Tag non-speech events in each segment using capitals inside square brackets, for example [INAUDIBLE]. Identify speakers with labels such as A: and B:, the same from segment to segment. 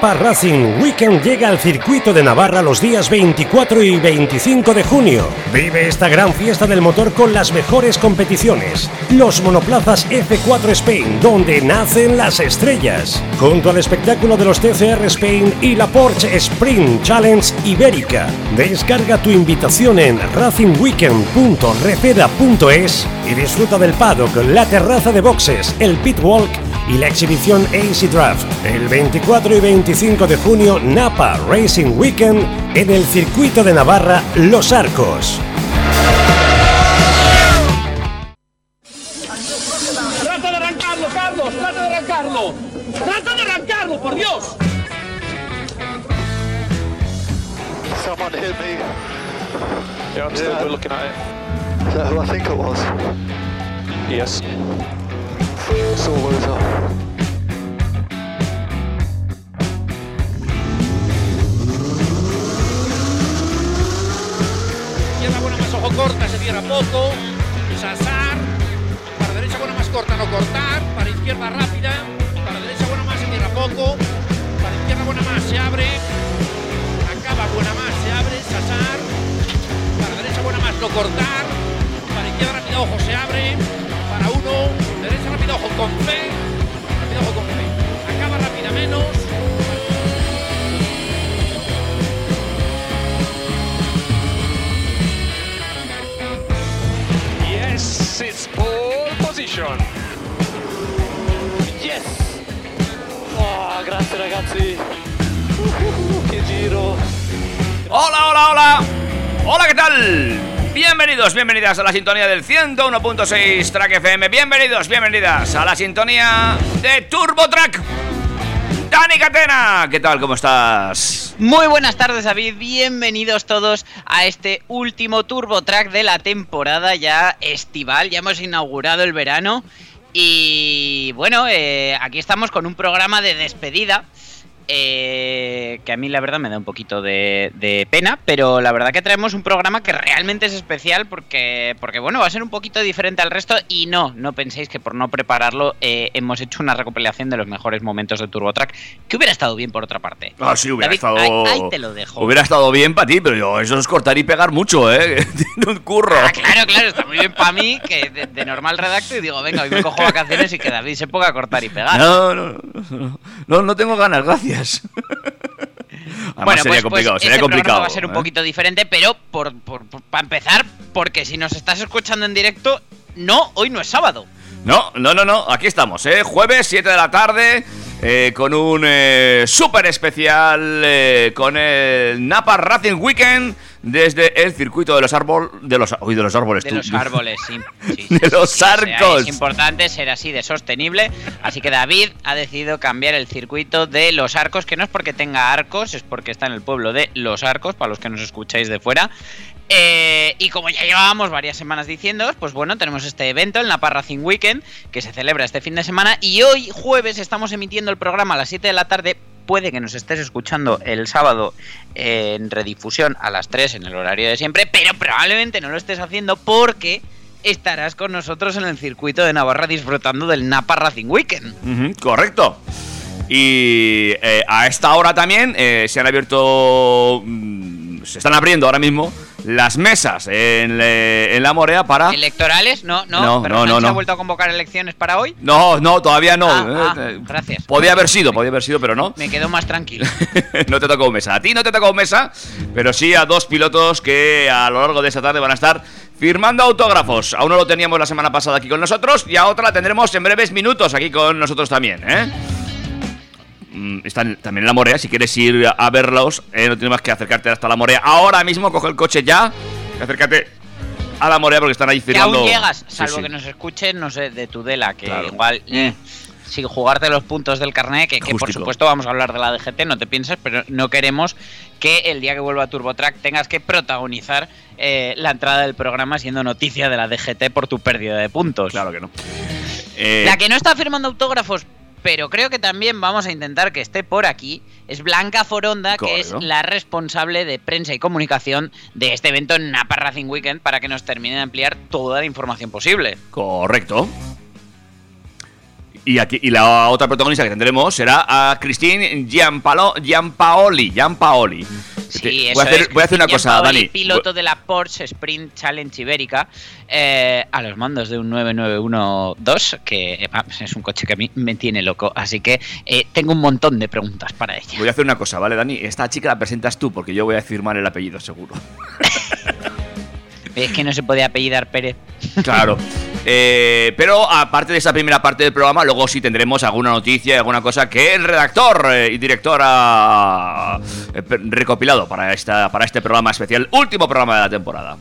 A: Racing Weekend llega al circuito de Navarra los días 24 y 25 de junio. Vive esta gran fiesta del motor con las mejores competiciones. Los monoplazas F4 Spain, donde nacen las estrellas. Junto al espectáculo de los TCR Spain y la Porsche Sprint Challenge Ibérica. Descarga tu invitación en racingweekend.repeda.es y disfruta del paddock, la terraza de boxes, el pit walk y la exhibición AC Draft el 24 y 25 de junio Napa Racing Weekend en el circuito de Navarra Los Arcos.
B: ¡Trata de arrancarlo, Carlos! ¡Trata de arrancarlo! ¡Trata de arrancarlo, por Dios!
C: Someone hit me.
D: Yeah, I'm still looking at it.
C: Is that who I think it was?
D: Yes.
B: Izquierda buena más ojo corta, se cierra poco. Sasar. Para derecha buena más corta, no cortar. Para izquierda rápida. Para derecha buena más, se cierra poco. Para izquierda buena más, se abre. Acaba buena más, se abre. Sasar. Para derecha buena más, no cortar. Para izquierda rápida, ojo, se abre. Para uno. Derecha rápida, ojo, con fe. Rápida, ojo, con fe. Acaba rápida menos.
D: Yes, it's pole position.
C: Yes! Oh, grazie ragazzi. Uh, che giro.
E: Hola, hola, hola. Hola, ¿qué tal? Bienvenidos, bienvenidas a la sintonía del 101.6 Track FM. Bienvenidos, bienvenidas a la sintonía de Turbo Track. Dani Catena, ¿qué tal? ¿Cómo estás?
F: Muy buenas tardes David, bienvenidos todos a este último Turbo Track de la temporada ya estival, ya hemos inaugurado el verano y bueno, eh, aquí estamos con un programa de despedida eh, que a mí la verdad me da un poquito de, de pena, pero la verdad que traemos un programa que realmente es especial porque, porque bueno, va a ser un poquito diferente al resto y no, no penséis que por no prepararlo eh, hemos hecho una recopilación de los mejores momentos de Turbo Track, que hubiera estado bien por otra parte.
E: Ah, sí, hubiera
F: David,
E: estado.
F: ahí- ahí te lo dejo.
E: Hubiera estado bien para ti, pero yo, eso es cortar y pegar mucho, ¿eh? [LAUGHS] Tiene un curro.
F: Ah, claro, claro, está muy bien para mí que de, de normal redacto y digo, venga, hoy me cojo vacaciones y que David se ponga a cortar y pegar.
E: No, no, no, no, no tengo ganas, gracias. [LAUGHS] Además sería complicado,
F: este
E: sería complicado.
F: va a ser un
E: ¿eh?
F: poquito diferente, pero por, por- por- para empezar, porque si nos estás escuchando en directo, no, hoy no es sábado.
E: No, no, no, no, aquí estamos, ¿eh? Jueves, 7 de la tarde, eh, con un eh, súper especial, eh, con el Napa Racing Weekend desde el circuito de los árboles, de los, uy, de los árboles,
F: De
E: tú.
F: los árboles, sí. [LAUGHS] sí,
E: De los
F: o sea,
E: arcos.
F: Es importante ser así de sostenible. Así que David ha decidido cambiar el circuito de los arcos, que no es porque tenga arcos, es porque está en el pueblo de Los Arcos, para los que nos escucháis de fuera. Eh, y como ya llevábamos varias semanas diciendo, pues bueno, tenemos este evento, el Napa Racing Weekend, que se celebra este fin de semana. Y hoy, jueves, estamos emitiendo el programa a las 7 de la tarde. Puede que nos estés escuchando el sábado en redifusión a las 3 en el horario de siempre, pero probablemente no lo estés haciendo porque estarás con nosotros en el circuito de Navarra disfrutando del Napa Racing Weekend.
E: Correcto. Y eh, a esta hora también eh, se han abierto, mm, se están abriendo ahora mismo las mesas en, le- en la Morea para...
F: ¿Electorales? No, no,
E: No,
F: pero
E: no, no,
F: ¿se ha
E: no.
F: vuelto a convocar elecciones para hoy?
E: No, no, todavía no.
F: Ah,
E: Eh,
F: ah,
E: eh,
F: gracias.
E: Podía haber sido, podía haber sido, pero no.
F: Me quedo más tranquilo. [LAUGHS]
E: no te tocó mesa. A ti no te tocó mesa, pero sí a dos pilotos que a lo largo de esta tarde van a estar firmando autógrafos. A uno lo teníamos la semana pasada aquí con nosotros y a otra la tendremos en breves minutos aquí con nosotros también, ¿eh? Mm, Están también en la Morea, si quieres ir a verlos, eh, no tienes más que acercarte hasta la Morea. Ahora mismo coge el coche ya, acércate a la Morea porque están ahí
F: que
E: firmando.
F: aún llegas, salvo
E: sí.
F: que nos escuchen, no sé, de Tudela, que
E: Claro.
F: igual... eh, sin jugarte los puntos del carnet, que, que por supuesto vamos a hablar de la DGT, no te pienses, pero no queremos que el día que vuelva TurboTrack tengas que protagonizar eh, la entrada del programa siendo noticia de la DGT por tu pérdida de puntos.
E: Claro que no. Eh,
F: La que no está firmando autógrafos, pero creo que también vamos a intentar que esté por aquí, es Blanca Foronda, que es la responsable de prensa y comunicación de este evento en Napa Racing Weekend, para que nos termine de ampliar toda la información posible.
E: Correcto. Y, aquí, y la otra protagonista que tendremos será a Christine Giampalo, Giampaoli. Giampaoli.
F: Sí,
E: voy, a
F: eso
E: hacer,
F: es.
E: voy a hacer una cosa,
F: Paoli,
E: Dani.
F: piloto de la Porsche Sprint Challenge Ibérica, eh, a los mandos de un 9912, que vamos, es un coche que a mí me tiene loco. Así que eh, tengo un montón de preguntas para ella.
E: Voy a hacer una cosa, ¿vale, Dani? Esta chica la presentas tú porque yo voy a decir mal el apellido, seguro. [LAUGHS]
F: Es que no se puede apellidar Pérez.
E: Claro. [LAUGHS] Eh, pero aparte de esa primera parte del programa, luego sí tendremos alguna noticia alguna cosa que el redactor eh, y director ha eh, recopilado para, esta, para este programa especial, último programa de la temporada.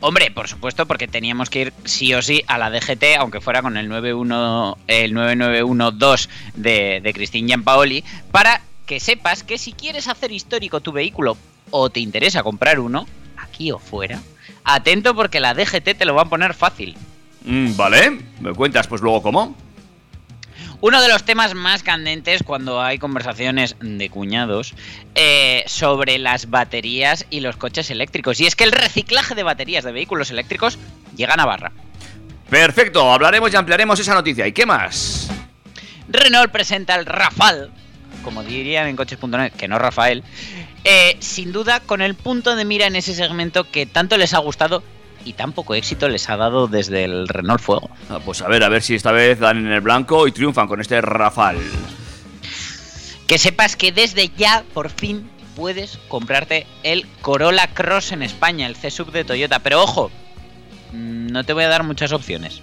F: Hombre, por supuesto, porque teníamos que ir sí o sí a la DGT, aunque fuera con el 91, el 9912 de, de Christine Giampaoli, para que sepas que si quieres hacer histórico tu vehículo o te interesa comprar uno, aquí o fuera, atento porque la DGT te lo va a poner fácil.
E: Mm, vale, ¿me cuentas pues luego cómo?
F: Uno de los temas más candentes cuando hay conversaciones de cuñados eh, sobre las baterías y los coches eléctricos. Y es que el reciclaje de baterías de vehículos eléctricos llega a Navarra.
E: Perfecto, hablaremos y ampliaremos esa noticia. ¿Y qué más?
F: Renault presenta el Rafal, como dirían en coches.net, que no Rafael, eh, sin duda con el punto de mira en ese segmento que tanto les ha gustado y tan poco éxito les ha dado desde el Renault Fuego.
E: Ah, pues a ver, a ver si esta vez dan en el blanco y triunfan con este Rafal.
F: Que sepas que desde ya, por fin, puedes comprarte el Corolla Cross en España, el C-Sub de Toyota. Pero ojo, mm, no te voy a dar muchas opciones.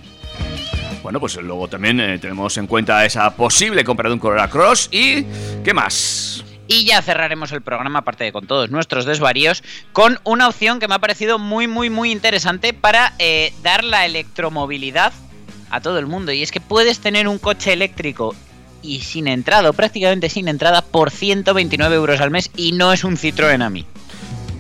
E: Bueno, pues luego también eh, tenemos en cuenta esa posible compra de un Corolla Cross y... ¿Qué más?
F: Y ya cerraremos el programa, aparte de con todos nuestros desvaríos, con una opción que me ha parecido muy, muy, muy interesante para eh, dar la electromovilidad a todo el mundo. Y es que puedes tener un coche eléctrico y sin entrada, prácticamente sin entrada, por 129 euros al mes y no es un Citroën a mí.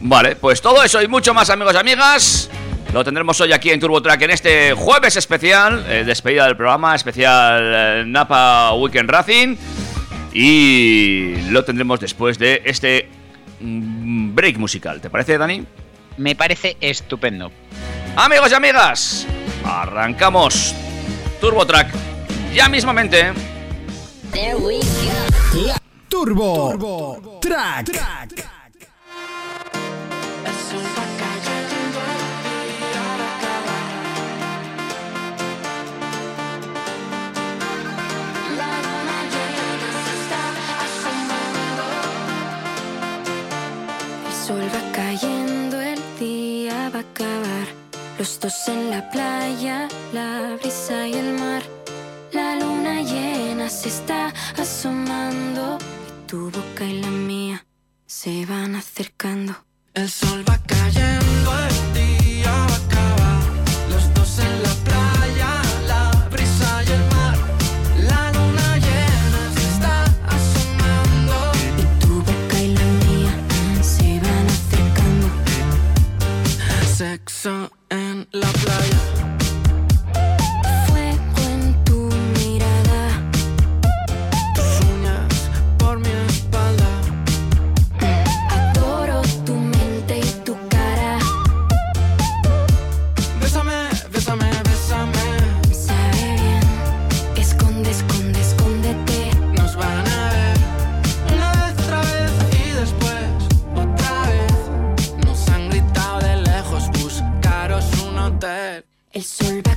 E: Vale, pues todo eso y mucho más, amigos y amigas. Lo tendremos hoy aquí en TurboTrack en este jueves especial, eh, despedida del programa, especial eh, Napa Weekend Racing. Y lo tendremos después de este mm, break musical. ¿Te parece, Dani?
F: Me parece estupendo.
E: Amigos y amigas, arrancamos TurboTrack ya mismamente.
G: Turbo, Track.
H: El Los dos en la playa, la brisa y el mar. La luna llena se está asomando y tu boca y la mía se van acercando.
I: El sol va cayendo, el día va a acabar. Los dos en la playa, la brisa y el mar. La luna llena se está asomando.
H: Y tu boca y la mía se van acercando.
I: Sexo hotel.
H: El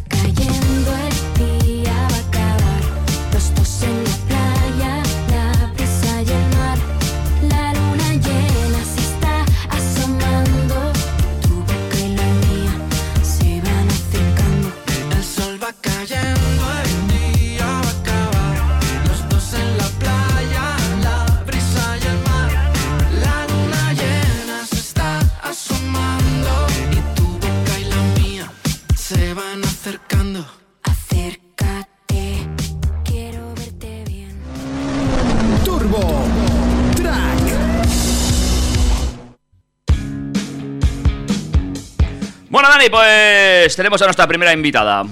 E: Bueno, Dani, pues tenemos a nuestra primera invitada.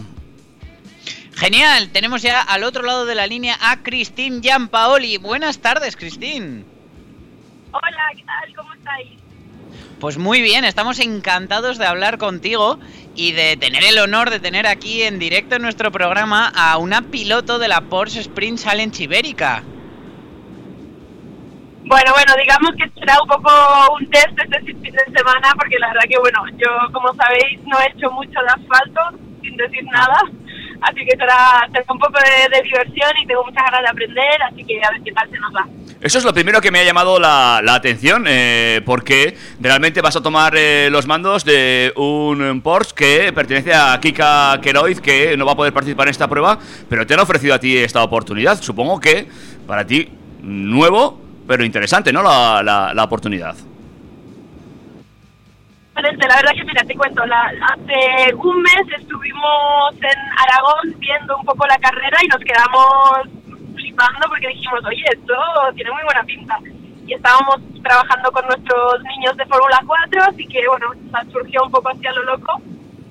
F: Genial, tenemos ya al otro lado de la línea a Christine Giampaoli. Buenas tardes, Christine.
J: Hola, ¿qué tal? ¿Cómo estáis?
F: Pues muy bien, estamos encantados de hablar contigo y de tener el honor de tener aquí en directo en nuestro programa a una piloto de la Porsche Sprint Challenge Ibérica.
J: Bueno, bueno, digamos que será un poco un test este fin de semana porque la verdad que, bueno, yo como sabéis no he hecho mucho de asfalto sin decir nada, así que será, un poco de, de diversión y tengo muchas ganas de aprender, así que a ver qué tal se nos va.
E: Eso es lo primero que me ha llamado la, la atención, eh, porque realmente vas a tomar eh, los mandos de un Porsche que pertenece a Kika Keroiz, que no va a poder participar en esta prueba, pero te han ofrecido a ti esta oportunidad. Supongo que para ti nuevo, pero interesante, ¿no? La, la, la oportunidad.
J: La verdad que mira, te cuento, la- hace un mes estuvimos en Aragón viendo un poco la carrera y nos quedamos flipando porque dijimos, oye, esto tiene muy buena pinta. Y estábamos trabajando con nuestros niños de Fórmula 4, así que bueno, surgió un poco hacia lo loco.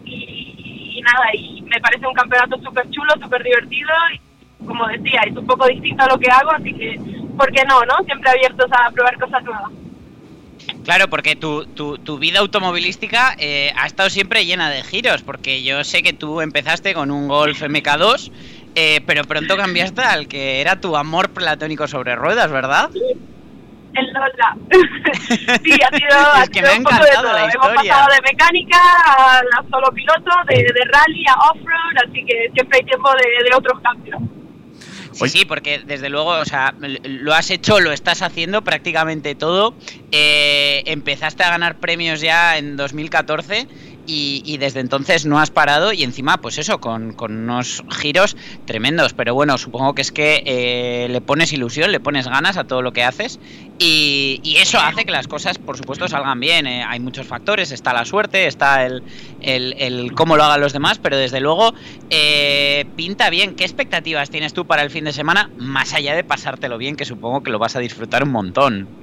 J: Y, y nada, y me parece un campeonato súper chulo, súper divertido. Y como decía, es un poco distinto a lo que hago, así que, ¿por qué no, no? Siempre abiertos a probar cosas nuevas.
F: Claro, porque tu, tu, tu vida automovilística eh, ha estado siempre llena de giros, porque yo sé que tú empezaste con un Golf MK2, eh, pero pronto cambiaste al que era tu amor platónico sobre ruedas, ¿verdad?
J: El Lola. [LAUGHS] sí, ha sido, [LAUGHS] ha
F: Es que
J: sido
F: me ha
J: un poco de todo.
F: la
J: Hemos pasado de mecánica a la solo piloto, de, de rally a off-road, así que siempre hay tiempo de, de otros cambios.
F: Sí, sí, porque desde luego, o sea, lo has hecho, lo estás haciendo prácticamente todo. Eh, empezaste a ganar premios ya en 2014 y, y desde entonces no has parado y encima, pues eso, con, unos giros tremendos. Pero bueno, supongo que es que eh, le pones ilusión, le pones ganas a todo lo que haces y, eso hace que las cosas, por supuesto, salgan bien. eh. Hay muchos factores, está la suerte, está el, el, el cómo lo hagan los demás, pero desde luego eh, pinta bien. ¿Qué expectativas tienes tú para el fin de semana, más allá de pasártelo bien, que supongo que lo vas a disfrutar un montón?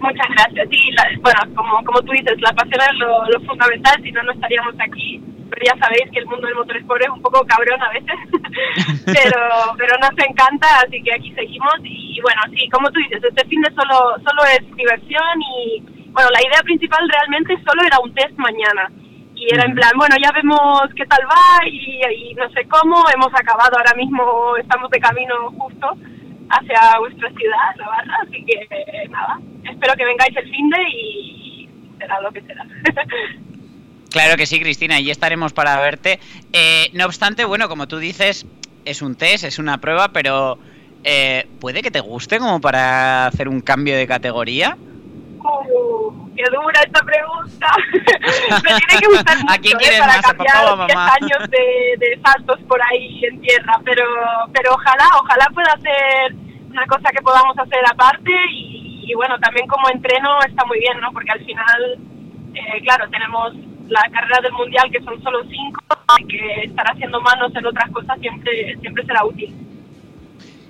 J: Muchas gracias. Sí, la- bueno, como, como tú dices, la pasión es lo, lo fundamental, si no, no estaríamos aquí. Pero ya sabéis que el mundo del motorsport es un poco cabrón a veces, [LAUGHS] pero, pero nos encanta, así que aquí seguimos. Y bueno, sí, como tú dices, este fin de solo, solo es diversión y, bueno, la idea principal realmente solo era un test mañana. Y era en plan, bueno, ya vemos qué tal va y, y no sé cómo, hemos acabado ahora mismo, estamos de camino justo hacia vuestra ciudad, Navarra, así que eh, nada, espero que vengáis el fin de y será lo que será. [LAUGHS]
F: Claro que sí, Cristina, y estaremos para verte. Eh, no obstante, bueno, como tú dices, es un test, es una prueba, pero eh, puede que te guste como para hacer un cambio de categoría.
J: Uh, ¡Qué dura esta pregunta! [LAUGHS] Me tiene que gustar mucho
F: ¿A quién
J: ¿eh? para
F: papá
J: cambiar
F: o a
J: 10
F: mamá?
J: años de, de saltos por ahí en tierra, pero pero ojalá, ojalá pueda hacer una cosa que podamos hacer aparte y, y bueno, también como entreno está muy bien, ¿no? Porque al final, eh, claro, tenemos la carrera del mundial que son solo cinco, y que estar haciendo manos en otras cosas siempre siempre será útil.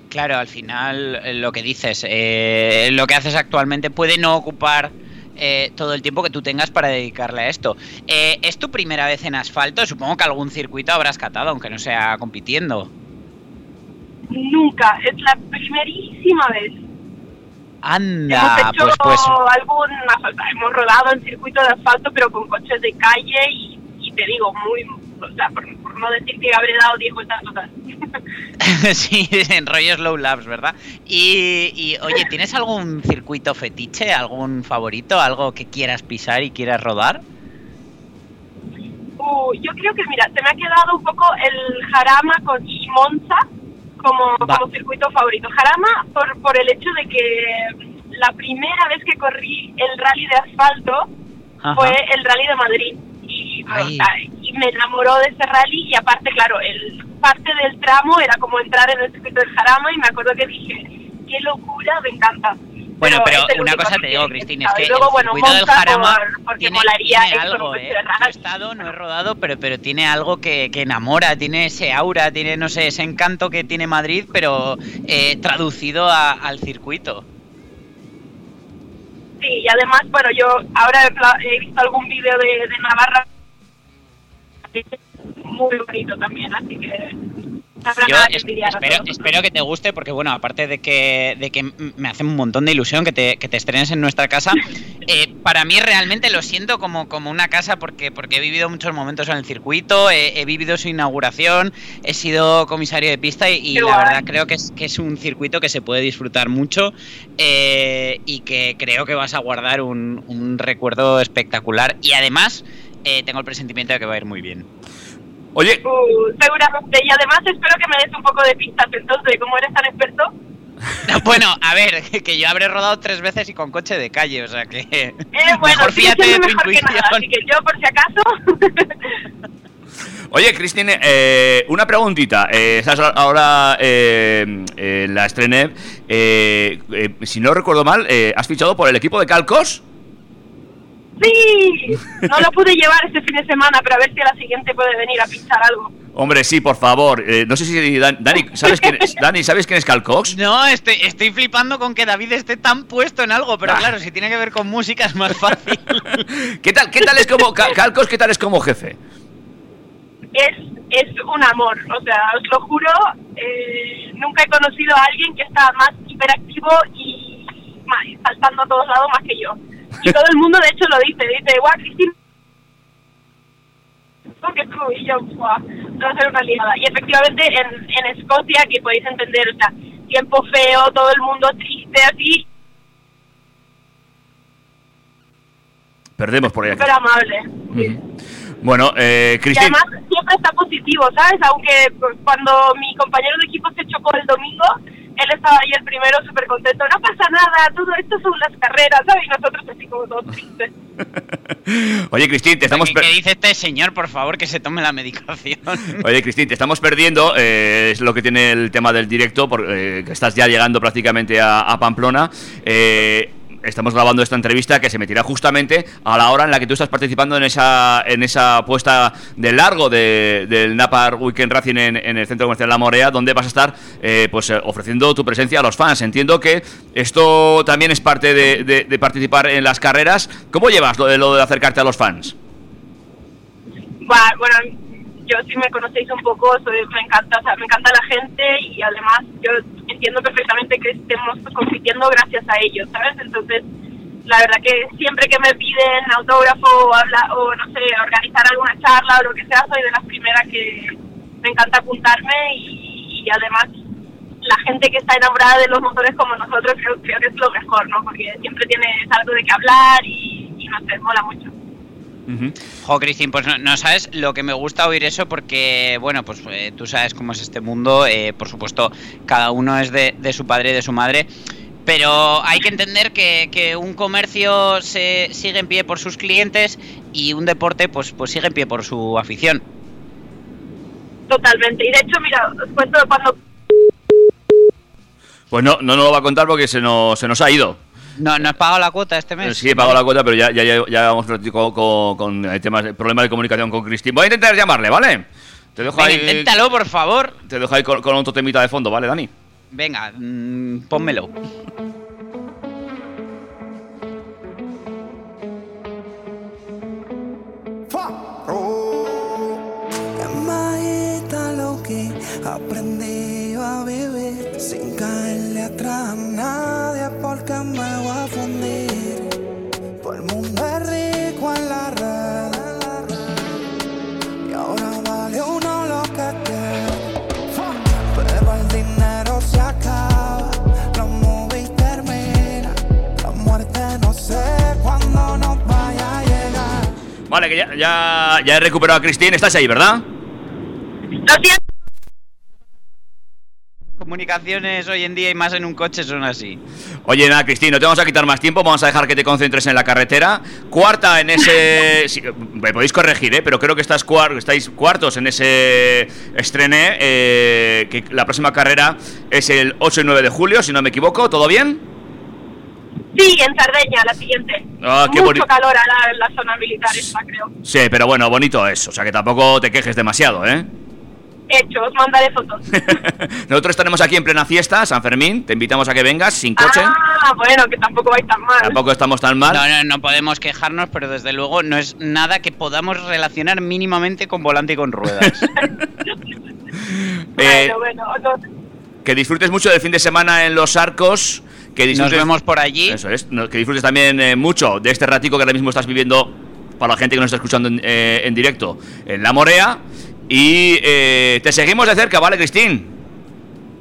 F: Claro, al final eh, lo que dices, eh, lo que haces actualmente puede no ocupar eh, todo el tiempo que tú tengas para dedicarle a esto. Eh, ¿Es tu primera vez en asfalto? Supongo que algún circuito habrás catado, aunque no sea compitiendo.
J: Nunca, es la primerísima vez.
F: Anda,
J: hemos hecho
F: pues pues
J: algún asfalto, hemos rodado en circuito de asfalto pero con coches de calle y, y te digo muy o sea por, por no decir que habré dado 10 vueltas [LAUGHS]
F: sí, en rollos low labs, ¿verdad? Y, y, oye, ¿tienes algún circuito fetiche, algún favorito, algo que quieras pisar y quieras rodar?
J: Uh, yo creo que mira se me ha quedado un poco el Jarama con y Monza como, circuito favorito Jarama por, por el hecho de que la primera vez que corrí el rally de asfalto
F: Ajá.
J: fue el rally de Madrid y, o
F: Ay.
J: sea, y me enamoró de ese rally y aparte claro el parte del tramo era como entrar en el circuito del Jarama y me acuerdo que dije qué locura me encanta
F: Bueno, pero una cosa te digo, Cristina, es que
J: luego,
F: el
J: bueno,
F: circuito del Jarama
J: por- porque
F: tiene, algo, ¿eh? No he estado, no he rodado, pero, pero tiene algo que, que enamora, tiene ese aura, tiene, no sé, ese encanto que tiene Madrid, pero eh, traducido a- al circuito.
J: Sí, y además, bueno, yo ahora he visto algún vídeo de, de Navarra muy bonito también, así que
F: Yo es- espero, que te guste porque, bueno, aparte de que, de que me hace un montón de ilusión que te, que te estrenes en nuestra casa, [LAUGHS] eh, para mí realmente lo siento como, como una casa porque, porque he vivido muchos momentos en el circuito, he, he vivido su inauguración, he sido comisario de pista y, la verdad creo que es, que es un circuito que se puede disfrutar mucho eh, y que creo que vas a guardar un, un recuerdo espectacular. Y además eh, tengo el presentimiento de que va a ir muy bien.
E: Oye,
J: Uh, seguramente. Y además espero que me des un poco de pistas entonces, como eres tan experto. [LAUGHS]
F: Bueno, a ver, [LAUGHS] que yo habré rodado tres veces y con coche de calle, o sea que.
J: Eh, bueno,
F: mejor
J: sigue
F: fíjate de tu
J: mejor que nada,
F: intuición.
J: así que yo por si acaso.
E: Oye, Cristine, eh, una preguntita. Eh, estás ahora eh, en la Estrenev. Eh, eh, si no recuerdo mal, eh, ¿has fichado por el equipo de Calcos?
J: Sí, no lo pude llevar este fin de semana, pero a ver si a la siguiente puede venir a pinchar algo.
E: Hombre, sí, por favor. Eh, no sé si Dan- Dani, ¿sabes quién es, [LAUGHS] Dani, ¿sabes quién es Calcox?
F: No, estoy, estoy flipando con que David esté tan puesto en algo,
E: Ah.
F: pero claro, si tiene que ver con música es más fácil. [LAUGHS]
E: ¿Qué tal, qué tal es como Ca- Calcos? [LAUGHS] ¿Qué tal es como jefe?
J: Es, es un amor, o sea, os lo juro, eh, nunca he conocido a alguien que está más hiperactivo y más, saltando a todos lados más que yo. Y todo el mundo de hecho lo dice, dice, guau, Cristina, ¿cómo que tú? Y yo, guau, va a ser una liada. Y efectivamente en, en Escocia, que podéis entender, o sea, tiempo feo, todo el mundo triste, así,
E: Perdemos por ahí.
J: súper amable.
E: Bueno, eh,
J: Y
E: Cristina.
J: además siempre está positivo, ¿sabes? Aunque cuando mi compañero de equipo se chocó el domingo, él estaba ahí el primero súper contento. No pasa nada, todo esto son las carreras, ¿sabes? Y nosotros así como todos tristes. [LAUGHS]
E: Oye, Cristina, te estamos.
F: ¿Qué, qué dice este señor, por favor, que se tome la medicación? [LAUGHS]
E: Oye, Cristina, te estamos perdiendo. eh, es lo que tiene el tema del directo, porque que estás ya llegando prácticamente a, a Pamplona. Eh, estamos grabando esta entrevista que se metirá justamente a la hora en la que tú estás participando en esa en esa puesta de largo de- del Napar Weekend Racing en, en el Centro Comercial La Morea, donde vas a estar eh, pues eh, ofreciendo tu presencia a los fans. Entiendo que esto también es parte de, participar en las carreras. ¿Cómo llevas lo de, lo de acercarte a los fans?
J: Bueno, yo si me conocéis un poco, soy, me encanta, o sea, me encanta la gente y además yo entiendo perfectamente que estemos compitiendo gracias a ellos, ¿sabes? Entonces, la verdad que siempre que me piden autógrafo o, habla, o no sé, organizar alguna charla o lo que sea, soy de las primeras que me encanta apuntarme y, además la gente que está enamorada de los motores como nosotros creo, creo que es lo mejor, ¿no? Porque siempre tienes algo de qué hablar y, y no mola mucho.
F: Jo, Cristín, pues no, no sabes lo que me gusta oír eso porque, bueno, pues eh, tú sabes cómo es este mundo, eh, por supuesto, cada uno es de, de su padre y de su madre, pero hay que entender que, que un comercio se sigue en pie por sus clientes y un deporte pues, pues sigue en pie por su afición.
J: Totalmente. Y de hecho, mira, os cuento cuando
E: Pues no, no nos lo va a contar porque se nos, se nos ha ido.
F: No, ¿No has pagado la cuota este mes?
E: Sí, he pagado la cuota, pero ya, ya, ya, ya hemos platicado con, con, eh, temas, problemas de comunicación con Cristín. Voy a intentar llamarle, ¿vale? Te dejo
F: Venga,
E: ahí.
F: inténtalo, por favor.
E: Te dejo ahí con, con otro temita de fondo, ¿vale, Dani?
F: Venga, mm, pónmelo.
I: Aprendí a vivir sin caerle atrás a nadie porque me voy a fundir. Todo el mundo es rico en la red y ahora vale uno lo que tiene. Pero el dinero se acaba, los movies terminan, la muerte no sé cuándo nos vaya a llegar.
E: Vale, que ya, ya, ya he recuperado a Cristín. Estás ahí, ¿verdad?
J: Lo siento.
F: Comunicaciones hoy en día y más en un coche son así.
E: Oye, nada, Cristín, no te vamos a quitar más tiempo. Vamos a dejar que te concentres en la carretera. Cuarta en ese. [LAUGHS] sí, me podéis corregir, ¿eh? Pero creo que estás cuar- estáis cuartos en ese estrené. eh, que la próxima carrera es el 8 y 9 de julio, si no me equivoco. ¿Todo bien?
J: Sí, en Sardeña, la siguiente.
E: Ah, qué
J: Mucho calor en la zona militar esta, creo.
E: Sí, pero bueno, bonito es. O sea que tampoco te quejes demasiado, ¿eh?
J: Hecho, os mandaré fotos. [LAUGHS]
E: Nosotros estaremos aquí en plena fiesta, San Fermín. Te invitamos a que vengas sin coche.
J: Ah, bueno, que tampoco vais tan mal.
E: Tampoco estamos tan mal.
F: No, no, no podemos quejarnos, pero desde luego no es nada que podamos relacionar mínimamente con volante y con ruedas. [LAUGHS]
E: Eh,
J: Bueno, bueno, no-
E: que disfrutes mucho del fin de semana en Los Arcos. Que disfrutes,
F: vemos por allí.
E: Eso es. Que disfrutes también eh, mucho de este ratico que ahora mismo estás viviendo para la gente que nos está escuchando en, eh, en directo en La Morea. Y eh, te seguimos de cerca, ¿vale, Cristín?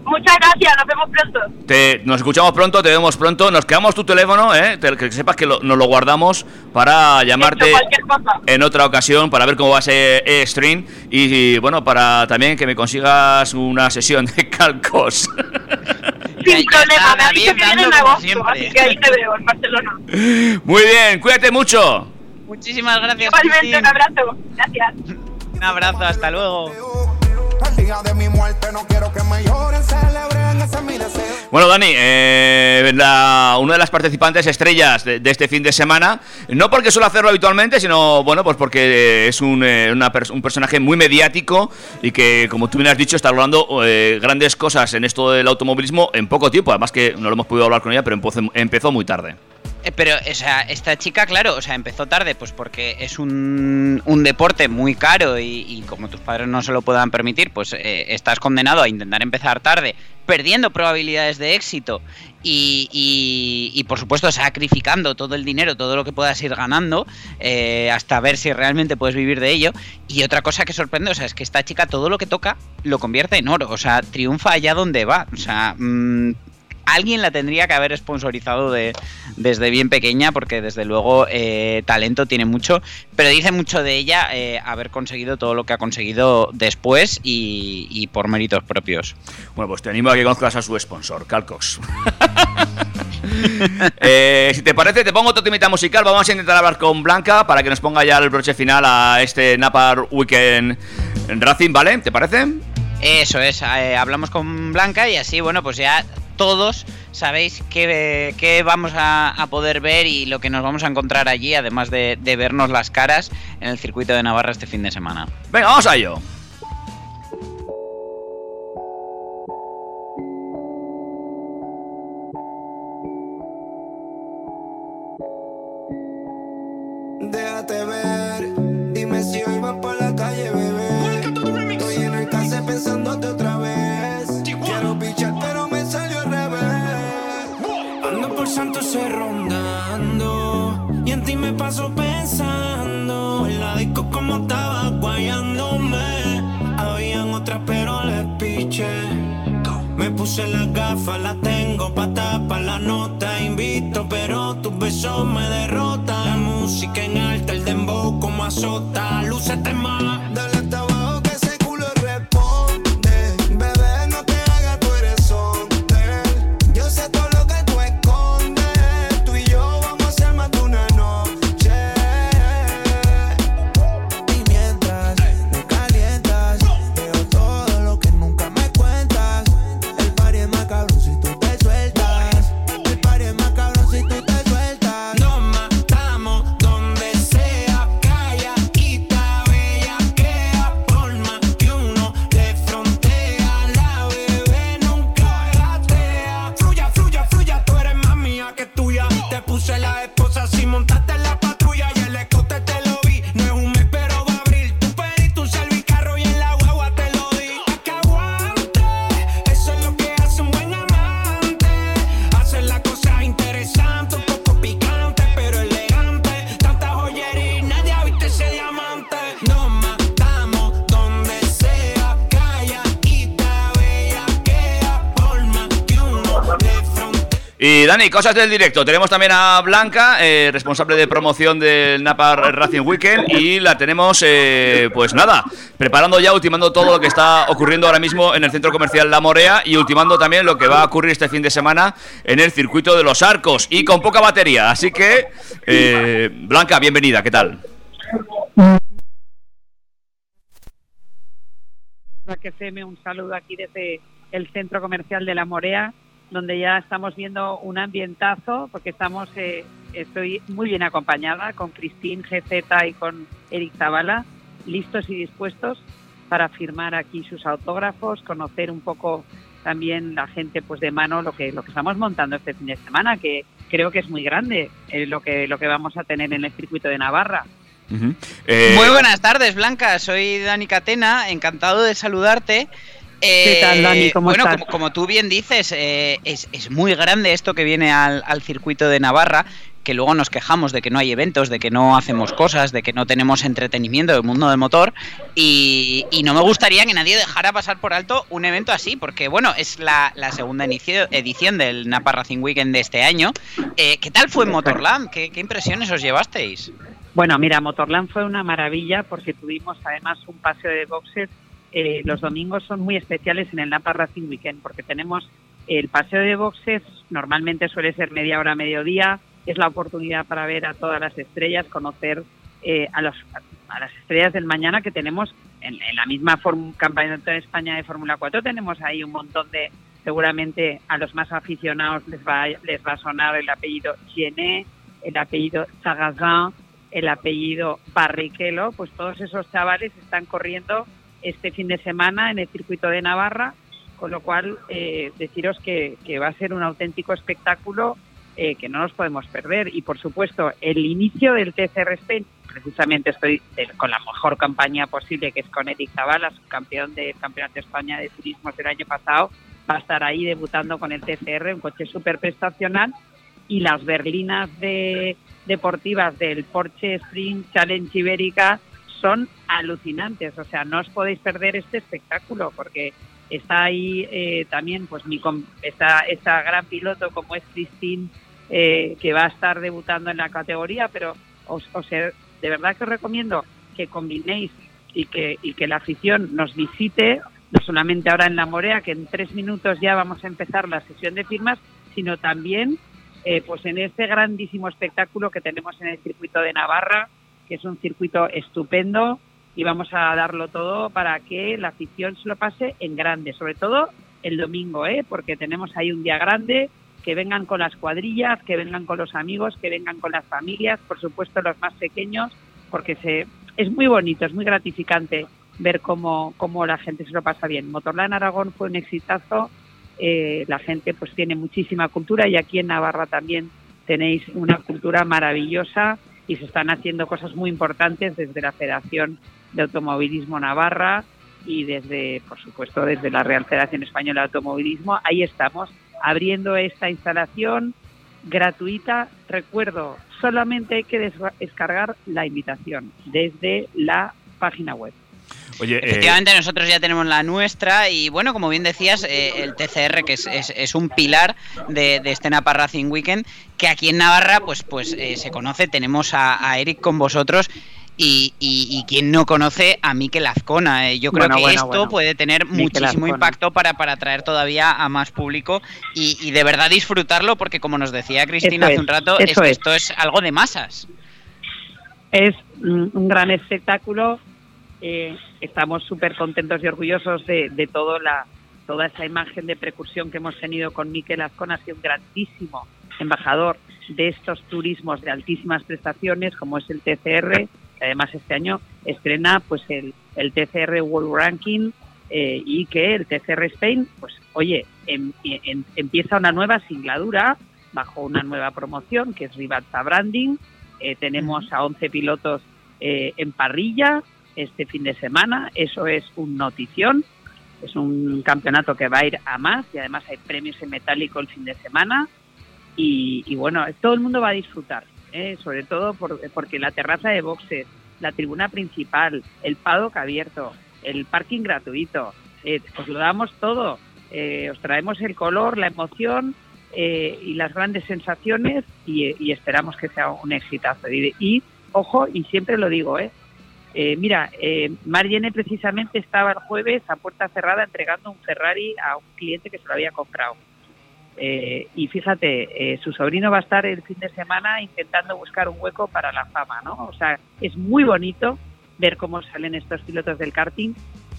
J: Muchas gracias, nos vemos pronto.
E: Te, nos escuchamos pronto, te vemos pronto. Nos quedamos tu teléfono, ¿eh? Te- que sepas que lo- nos lo guardamos para llamarte en otra ocasión para ver cómo va ese eh, stream y, y, bueno, para también que me consigas una sesión de [LAUGHS] calcos.
J: Sin problema, me ha dicho que viene en agosto, así que ahí te veo, en Barcelona.
E: Muy bien, cuídate mucho.
F: Muchísimas gracias,
J: Igualmente,
F: Cristín.
J: un abrazo. Gracias.
F: Un abrazo, hasta luego.
E: Bueno, Dani, eh, la- una de las participantes estrellas de, de este fin de semana, no porque suele hacerlo habitualmente, sino, bueno, pues porque es un, eh, una un personaje muy mediático y que, como tú bien has dicho, está logrando eh, grandes cosas en esto del automovilismo en poco tiempo. Además que no lo hemos podido hablar con ella, pero empezó, empezó muy tarde.
F: Eh, Pero, o sea, esta chica, claro, o sea, empezó tarde, pues porque es un, un deporte muy caro y, como tus padres no se lo puedan permitir, pues eh, estás condenado a intentar empezar tarde, perdiendo probabilidades de éxito y, y- y, por supuesto sacrificando todo el dinero, todo lo que puedas ir ganando, eh, hasta ver si realmente puedes vivir de ello. Y otra cosa que sorprende, o sea, es que esta chica todo lo que toca lo convierte en oro, o sea, triunfa allá donde va, o sea... mm, alguien la tendría que haber sponsorizado de, desde bien pequeña, porque desde luego eh, talento tiene mucho, pero dice mucho de ella eh, haber conseguido todo lo que ha conseguido después y, y por méritos propios.
E: Bueno, pues te animo a que conozcas a su sponsor, Calcox. [LAUGHS] Eh, si te parece, te pongo otro temita musical. Vamos a intentar hablar con Blanca para que nos ponga ya el broche final a este Napar Weekend Racing, ¿vale? ¿Te parece?
F: Eso es, eh, hablamos con Blanca y así, bueno, pues ya todos sabéis qué, qué vamos a, a poder ver y lo que nos vamos a encontrar allí, además de, de vernos las caras en el circuito de Navarra este fin de semana.
E: Venga, vamos a ello.
K: Déjate ver, dime si hoy paso pensando. En la disco como estaba guayándome. Habían otras, pero les piché. Me puse las gafas, las tengo pa' tapar la nota. Invito, pero tus besos me derrotan. La música en alta, el dembow como azota. Lúcete más.
E: Dani, cosas del directo. Tenemos también a Blanca, eh, responsable de promoción del Napa Racing Weekend. Y la tenemos, eh, pues nada, preparando ya, ultimando todo lo que está ocurriendo ahora mismo en el centro comercial La Morea. Y ultimando también lo que va a ocurrir este fin de semana en el circuito de los arcos. Y con poca batería. Así que, eh, Blanca, bienvenida, ¿qué tal?
L: que FM, un saludo aquí desde el centro comercial de La Morea, donde ya estamos viendo un ambientazo, porque estamos, eh, estoy muy bien acompañada con Cristín GZ y con Eric Zavala, listos y dispuestos para firmar aquí sus autógrafos, conocer un poco también la gente pues de mano lo que lo que estamos montando este fin de semana, que creo que es muy grande eh, lo que lo que vamos a tener en el circuito de Navarra.
E: Ujú. Eh,
F: Muy buenas tardes, Blanca. Soy Dani Catena, encantado de saludarte. Eh,
L: ¿Qué tal, Dani? ¿Cómo
F: bueno,
L: estás?
F: Como, como tú bien dices, eh, es, es muy grande esto que viene al, al circuito de Navarra, que luego nos quejamos de que no hay eventos, de que no hacemos cosas, de que no tenemos entretenimiento del mundo del motor. Y, y no me gustaría que nadie dejara pasar por alto un evento así, porque bueno, es la, la segunda inicio- edición del Napa Racing Weekend de este año. Eh, ¿Qué tal fue Motorland? ¿Qué, qué impresiones os llevasteis?
L: Bueno, mira, Motorland fue una maravilla porque tuvimos además un paseo de boxes. Eh, los domingos son muy especiales en el Napa Racing Weekend porque tenemos el paseo de boxes, normalmente suele ser media hora, mediodía, es la oportunidad para ver a todas las estrellas, conocer eh, a, los, a las estrellas del mañana que tenemos en, la misma campeonato de España de Fórmula 4, tenemos ahí un montón de, seguramente a los más aficionados les va, les va a sonar el apellido Genet, el apellido Sagazin, el apellido Barrichello, pues todos esos chavales están corriendo este fin de semana en el circuito de Navarra, con lo cual eh, deciros que, que va a ser un auténtico espectáculo eh, que no nos podemos perder. Y por supuesto, el inicio del TCR Spain, precisamente estoy eh, con la mejor campaña posible, que es con Eric Zavala, campeón del Campeonato de España de Turismos del año pasado, va a estar ahí debutando con el TCR, un coche súper prestacional, y las berlinas de, deportivas del Porsche Sprint Challenge Ibérica son alucinantes. O sea, no os podéis perder este espectáculo porque está ahí eh, también pues mi esta, esta gran piloto como es Christine eh, que va a estar debutando en la categoría, pero os, os de verdad que os recomiendo que combinéis y que, y que la afición nos visite, no solamente ahora en La Morea, que en tres minutos ya vamos a empezar la sesión de firmas, sino también eh, pues en este grandísimo espectáculo que tenemos en el circuito de Navarra, que es un circuito estupendo y vamos a darlo todo para que la afición se lo pase en grande, sobre todo el domingo, ¿eh? porque tenemos ahí un día grande, que vengan con las cuadrillas, que vengan con los amigos, que vengan con las familias, por supuesto los más pequeños, porque se, es muy bonito, es muy gratificante ver cómo, cómo la gente se lo pasa bien. Motorland Aragón fue un exitazo, eh, la gente pues tiene muchísima cultura y aquí en Navarra también tenéis una cultura maravillosa y se están haciendo cosas muy importantes desde la Federación de Automovilismo Navarra y desde, por supuesto, desde la Real Federación Española de Automovilismo. Ahí estamos, abriendo esta instalación gratuita. Recuerdo, solamente hay que descargar la invitación desde la página web.
E: Oye, eh,
F: Efectivamente, nosotros ya tenemos la nuestra y bueno, como bien decías, eh, el TCR, que es, es- es un pilar de, de este Napa Racing Weekend, que aquí en Navarra pues, pues eh, se conoce, tenemos a, a Eric con vosotros y, y, y quien no conoce a Mikel Azcona. eh, yo creo
L: Bueno,
F: que
L: bueno,
F: esto
L: bueno.
F: puede tener muchísimo
L: Azcona.
F: impacto para, para atraer todavía a más público y, y de verdad disfrutarlo porque como nos decía Cristina
L: Eso
F: hace un rato, es
L: es.
F: esto es algo de masas.
L: Es un gran espectáculo. Eh, estamos súper contentos y orgullosos de, de todo la, toda esa imagen de precursión que hemos tenido con Miquel Azcona. Ha sido un grandísimo embajador de estos turismos de altísimas prestaciones, como es el TCR, que además este año estrena pues el, el TCR World Ranking eh, y que el TCR Spain, pues oye, em- em- empieza una nueva singladura bajo una nueva promoción que es Rivalta Branding. Eh, tenemos a 11 pilotos eh, en parrilla este fin de semana. Eso es un notición. Es un campeonato que va a ir a más y además hay premios en metálico el fin de semana. Y, bueno, todo el mundo va a disfrutar, ¿eh? sobre todo por- porque la terraza de boxes, la tribuna principal, el paddock abierto, el parking gratuito, eh, os lo damos todo. Eh, os traemos el color, la emoción eh, y las grandes sensaciones y, esperamos que sea un exitazo. Y, ojo, y siempre lo digo, ¿eh? Eh, mira, eh, precisamente estaba el jueves a puerta cerrada entregando un Ferrari a un cliente que se lo había comprado. Eh, y fíjate, eh, su sobrino va a estar el fin de semana intentando buscar un hueco para la fama, ¿no? O sea, es muy bonito ver cómo salen estos pilotos del karting,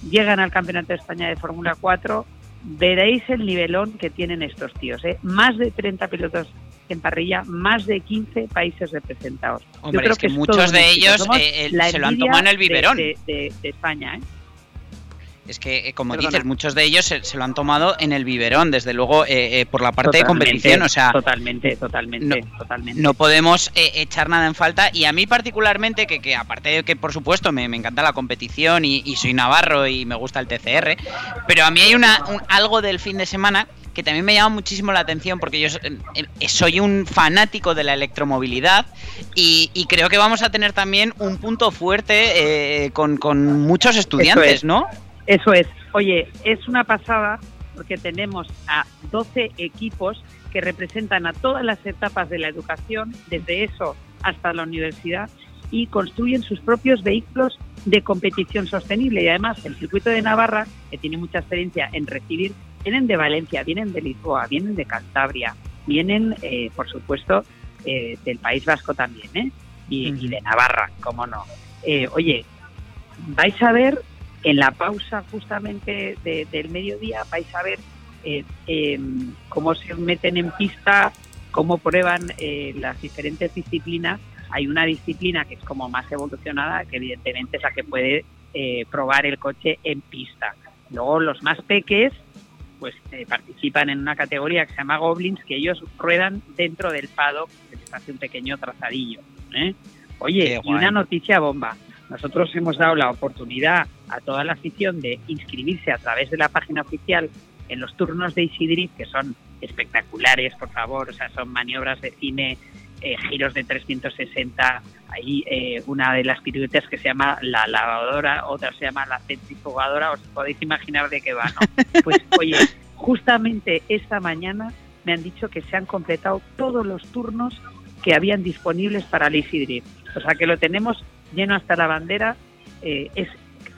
L: llegan al Campeonato de España de Fórmula 4, veréis el nivelón que tienen estos tíos, ¿eh? Más de 30 pilotos en parrilla, más de 15 países representados. Yo
F: Hombre,
L: creo
F: es que
L: es
F: muchos de ellos, eh, el- se lo han tomado en el biberón.
L: De, de- de España, ¿eh?
F: Es que, eh, como
L: Perdona.
F: dices, muchos de ellos se, se lo han tomado en el biberón, desde luego, eh, eh, por la parte de competición. O sea,
L: totalmente, totalmente, totalmente.
F: no podemos eh, echar nada en falta. Y a mí particularmente, que, que aparte de que por supuesto me, me encanta la competición y, y soy navarro y me gusta el TCR, pero a mí hay una, un- algo del fin de semana que también me llama muchísimo la atención porque yo so- soy un fanático de la electromovilidad y, y creo que vamos a tener también un punto fuerte eh, con, con muchos estudiantes,
L: es.
F: ¿no?
L: Eso es. Oye, es una pasada porque tenemos a 12 equipos que representan a todas las etapas de la educación, desde eso hasta la universidad, y construyen sus propios vehículos de competición sostenible. Y además, el circuito de Navarra, que tiene mucha experiencia en recibir, vienen de Valencia, vienen de Lisboa, vienen de Cantabria, vienen, eh, por supuesto, eh, del País Vasco también, ¿eh? Y, y de Navarra, cómo no. Eh, oye, vais a ver en la pausa justamente de- del mediodía, vais a ver eh, eh, cómo se meten en pista, cómo prueban eh, las diferentes disciplinas. Hay una disciplina que es como más evolucionada, que evidentemente es la que puede eh, probar el coche en pista. Luego los más peques pues eh, participan en una categoría que se llama Goblins, que ellos ruedan dentro del paddock, que les hace un pequeño trazadillo. Oye, y una noticia bomba. Nosotros hemos dado la oportunidad a toda la afición de inscribirse a través de la página oficial en los turnos de Easy Drift, que son espectaculares, por favor, o sea, son maniobras de cine, eh, giros de 360, hay eh, una de las piruetas que se llama la lavadora, otra se llama la centrifugadora, os podéis imaginar de qué va, ¿no? [LAUGHS] Pues oye, justamente esta mañana me han dicho que se han completado todos los turnos que habían disponibles para el Easy Drift. O sea que lo tenemos lleno hasta la bandera, eh, es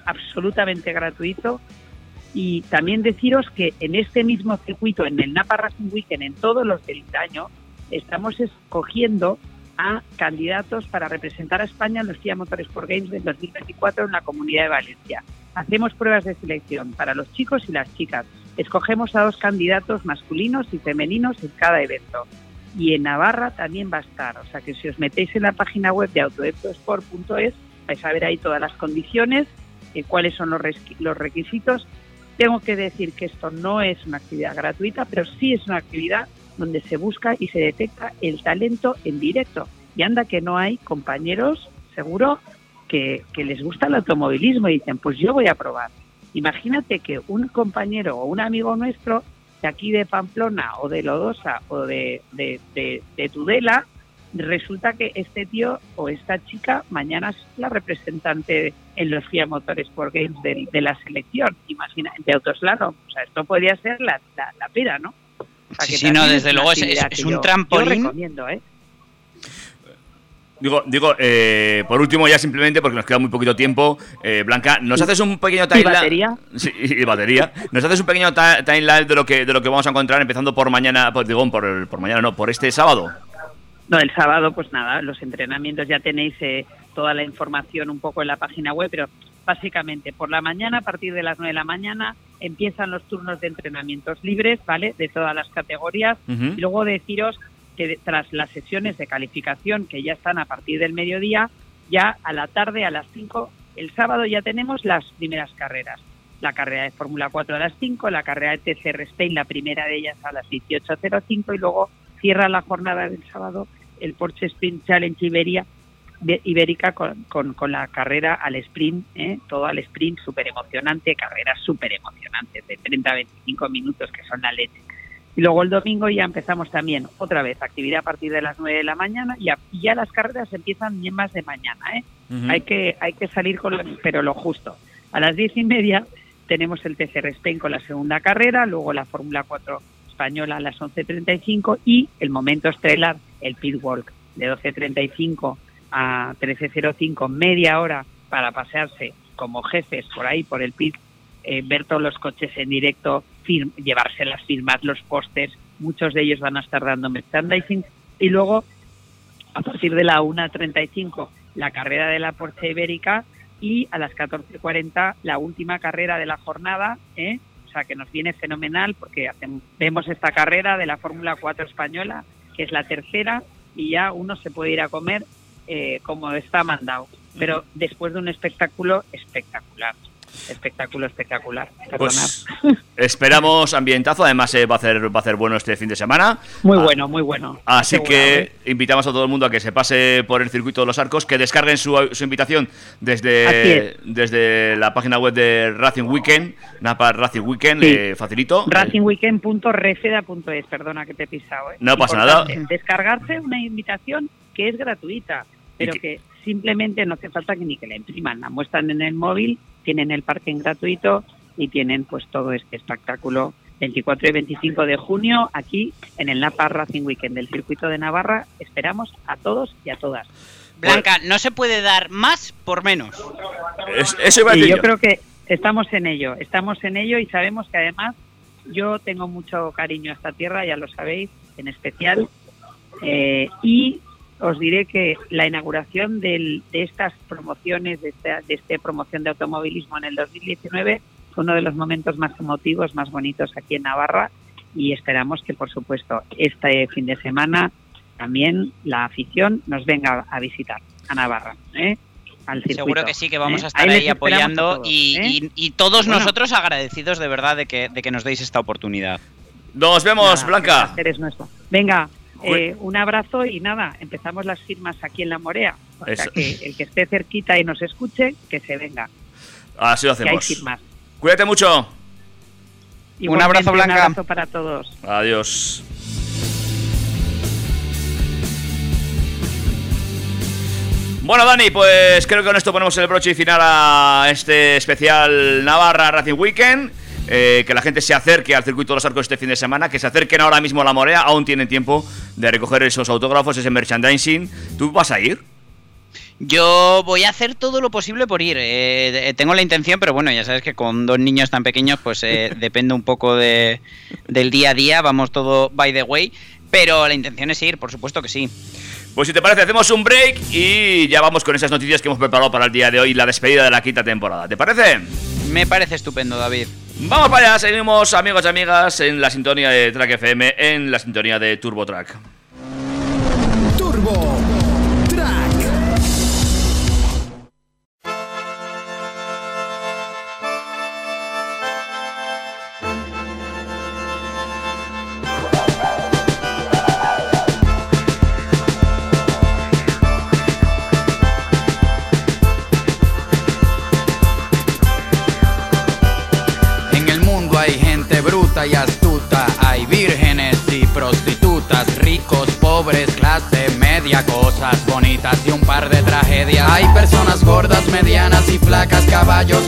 L: absolutamente gratuito. Y también deciros que en este mismo circuito, en el Napa Racing Weekend, en todos los del año, estamos escogiendo a candidatos para representar a España en los FIA Motorsport Games del 2024 en la Comunidad de Valencia. Hacemos pruebas de selección para los chicos y las chicas. Escogemos a dos candidatos masculinos y femeninos en cada evento. Y en Navarra también va a estar. O sea que si os metéis en la página web de autoeprosport.es vais a ver ahí todas las condiciones, eh, cuáles son los, los requisitos. Tengo que decir que esto no es una actividad gratuita, pero sí es una actividad donde se busca y se detecta el talento en directo. Y anda que no hay compañeros, seguro, que, que les gusta el automovilismo y dicen, pues yo voy a probar. Imagínate que un compañero o un amigo nuestro de aquí de Pamplona o de Lodosa o de, de, de- de Tudela, resulta que este tío o esta chica mañana es la representante en los FIA Motorsport Games de, de la selección, imagina, de autoslalom. O sea, esto podría ser la, la, la ¿no? O sea,
F: Sí, sí, no, desde luego es- es un
L: yo-
F: trampolín.
L: Yo recomiendo, ¿eh?
E: Digo, digo eh, por último, ya simplemente porque nos queda muy poquito tiempo, eh, Blanca, ¿nos
L: ¿Y-
E: haces un pequeño
L: y
E: timeline?
L: batería?
E: Sí, y batería. ¿Nos haces un pequeño ti- timeline de lo que de lo que vamos a encontrar empezando por mañana, por, digo, por, por mañana no, por este sábado?
L: No, el sábado, pues nada, los entrenamientos ya tenéis eh, toda la información un poco en la página web, pero básicamente por la mañana, a partir de las 9 de la mañana, empiezan los turnos de entrenamientos libres, ¿vale? De todas las categorías. Y luego deciros que tras las sesiones de calificación que ya están a partir del mediodía, ya a la tarde, a las 5, el sábado ya tenemos las primeras carreras. La carrera de Fórmula 4 a las 5, la carrera de TCR Spain, la primera de ellas a las 18.05 y luego cierra la jornada del sábado el Porsche Sprint Challenge Iberia, Ibérica con, con- con la carrera al sprint, ¿eh? todo al sprint, súper emocionante, carreras súper emocionantes de 30 a 25 minutos que son la leche. Y luego el domingo ya empezamos también otra vez actividad a partir de las 9 de la mañana y, a- y ya las carreras empiezan bien más de mañana. ¿eh? Hay, que, hay que salir con lo, pero lo justo. A las 10 y media tenemos el TCR Spain con la segunda carrera, luego la Fórmula 4 española a las 11.35 y el momento estelar, el pit walk de 12.35 a 13.05, media hora para pasearse como jefes por ahí, por el pit, eh, ver todos los coches en directo, llevarse las firmas, los pósters, muchos de ellos van a estar dando merchandising y luego a partir de la 1.35 la carrera de la Porsche Ibérica y a las 14.40 la última carrera de la jornada, ¿eh? o sea que nos viene fenomenal porque hacemos, vemos esta carrera de la Fórmula 4 española, que es la tercera, y ya uno se puede ir a comer eh, como está mandado, pero después de un espectáculo espectacular. Espectáculo espectacular.
E: Pues [LAUGHS] esperamos ambientazo. Además, eh, va, a hacer, va a hacer bueno este fin de semana.
L: Muy
E: Ah,
L: bueno, muy bueno.
E: Así
L: Asegurado, ¿eh?
E: que invitamos a todo el mundo a que se pase por el circuito de los arcos, que descarguen su, su invitación desde,
L: es.
E: desde la página web de Racing Weekend, Napa Racing Weekend,
L: Sí.
E: eh, facilito.
L: racingweekend.refeda.es, perdona que te he pisado. ¿eh?
E: No pasa nada.
L: Descargarse una invitación que es gratuita, pero
E: que-
L: que simplemente no hace falta que ni que la impriman, la muestran en el móvil, tienen el parking gratuito y tienen pues todo este espectáculo 24 y 25 de junio aquí en el Napa Racing Weekend del circuito de Navarra. Esperamos a todos y a todas.
F: Blanca, no se puede dar más por menos.
E: Es- eso iba a
L: Y
E: decir
L: yo
E: yo.
L: creo que estamos en ello, estamos en ello y sabemos que además yo tengo mucho cariño a esta tierra, ya lo sabéis, en especial. eh, y os diré que la inauguración del- de estas promociones, de esta de este promoción de automovilismo en el 2019, fue uno de los momentos más emotivos, más bonitos aquí en Navarra y esperamos que, por supuesto, este fin de semana también la afición nos venga a visitar a Navarra. ¿eh? Al circuito,
F: Seguro que sí, que vamos
L: ¿eh?
F: a estar ahí apoyando
L: todos,
F: y,
L: ¿eh?
F: y- y todos
L: Bueno.
F: nosotros agradecidos de verdad de que, de que nos deis esta oportunidad.
E: Nos vemos,
L: Nada,
E: Blanca.
L: placer es nuestro. Venga, eh, un abrazo y nada, empezamos las firmas aquí en La Morea. O sea que el que esté cerquita y nos escuche, que se venga.
E: Así lo
L: Que hay
E: hacemos.
L: firmas.
E: Cuídate mucho.
L: Igualmente,
F: abrazo, Blanca.
L: Un abrazo para todos.
E: Adiós. Bueno, Dani, pues creo que con esto ponemos el broche y final a este especial Navarra Racing Weekend. Eh, que la gente se acerque al circuito de los arcos este fin de semana, que se acerquen ahora mismo a la Morea, aún tienen tiempo de recoger esos autógrafos, ese merchandising. ¿Tú vas a ir?
F: Yo voy a hacer todo lo posible por ir. Eh, eh, tengo la intención, pero bueno, ya sabes que con dos niños tan pequeños, pues eh, [LAUGHS] depende un poco de, del día a día. Vamos todo by the way. Pero la intención es ir, por supuesto que sí.
E: Pues si te parece, hacemos un break y ya vamos con esas noticias que hemos preparado para el día de hoy, la despedida de la quinta temporada. ¿Te parece?
F: Me parece estupendo, David.
E: Vamos para allá, seguimos amigos y amigas en la sintonía de Track FM, en la sintonía de Turbo Track.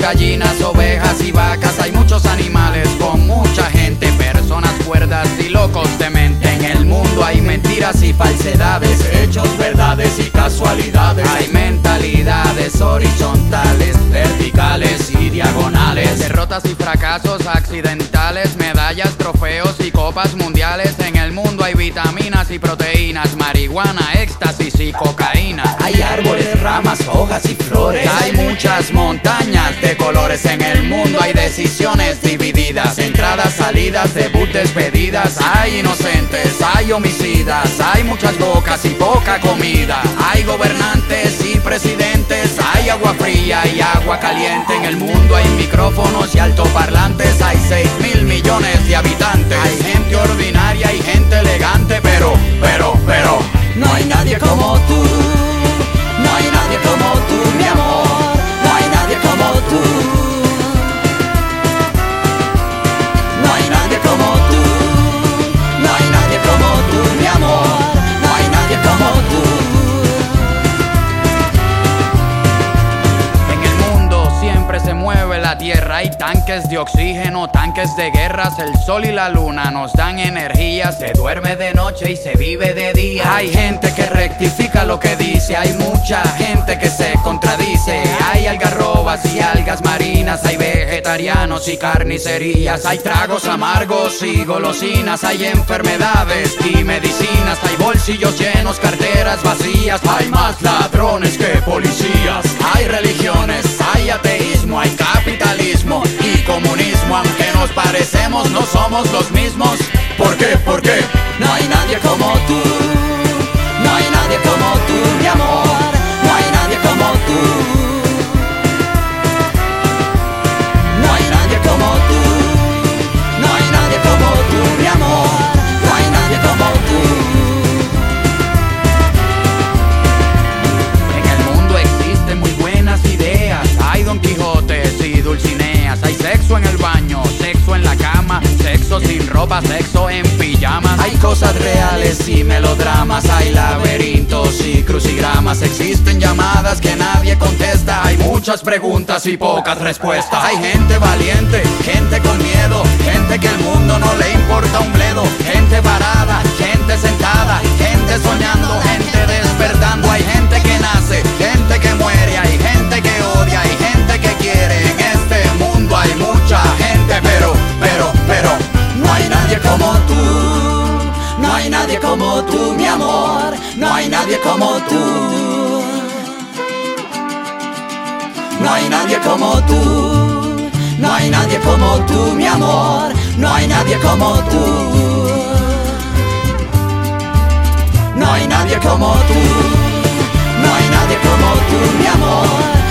M: Gallinas, ovejas y vacas, hay muchos animales con mucha gente, personas cuerdas y locos de mente. En el mundo hay mentiras y falsedades, hechos, verdades y casualidades. Hay mentalidades horizontales, verticales y diagonales. Derrotas y fracasos accidentales, medallas, trofeos y copas mundiales. Vitaminas y proteínas, marihuana, éxtasis y cocaína. Hay árboles, ramas, hojas y flores. Hay muchas montañas de colores en el mundo. Hay decisiones divididas, entradas, salidas, debut, despedidas. Hay inocentes, hay homicidas, hay muchas bocas y poca comida. Hay gobernantes y presidentes, hay agua fría y agua caliente. En el mundo hay micrófonos y altoparlantes. Hay 6 mil millones de habitantes. Hay gente ordinaria y gente pero, pero, pero, no hay nadie como tú. No hay nadie como tú, mi amor. No hay nadie como tú. La tierra. Hay tanques de oxígeno, tanques de guerras. El sol y la luna nos dan energía. Se duerme de noche y se vive de día. Hay gente que rectifica lo que dice. Hay mucha gente que se contradice. Hay algarrobas y algas marinas. Hay vegetarianos y carnicerías. Hay tragos amargos y golosinas. Hay enfermedades y medicinas. Hay bolsillos llenos, carteras vacías. Hay más ladrones que policías. Hay religiones, hay ateísmo, hay capitalismo y comunismo. Aunque nos parecemos, no somos los mismos. ¿Por qué? ¿Por qué? No hay nadie como tú. No hay nadie como tú, mi amor. Sexo en el baño, sexo en la cama, sexo sin ropa, sexo en pijamas. Hay cosas reales y melodramas, hay laberintos y crucigramas. Existen llamadas que nadie contesta, hay muchas preguntas y pocas respuestas. Hay gente valiente, gente con miedo, gente que el mundo no le importa un bledo, gente parada, gente sentada, gente soñando, gente despertando. Hay gente que nace, gente que muere, hay como tú. No hay nadie como tú, mi amor. No hay nadie como tú. No hay nadie como tú. No hay nadie como tú, mi amor. No hay nadie como tú. No hay nadie como tú. No hay nadie como tú, mi amor.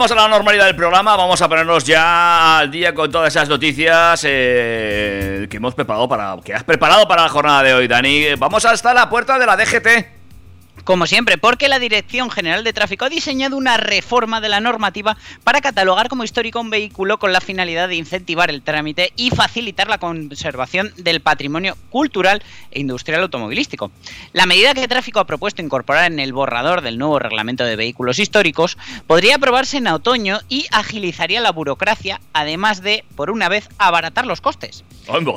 E: Volvemos a la normalidad del programa. Vamos a ponernos ya al día con todas esas noticias eh, que hemos preparado para. que has preparado para la jornada de hoy, Dani. Vamos hasta la puerta de la DGT.
F: Como siempre, porque la Dirección General de Tráfico ha diseñado una reforma de la normativa para catalogar como histórico un vehículo con la finalidad de incentivar el trámite y facilitar la conservación del patrimonio cultural e industrial automovilístico. La medida que Tráfico ha propuesto incorporar en el borrador del nuevo reglamento de vehículos históricos podría aprobarse en otoño y agilizaría la burocracia, además de, por una vez, abaratar los costes.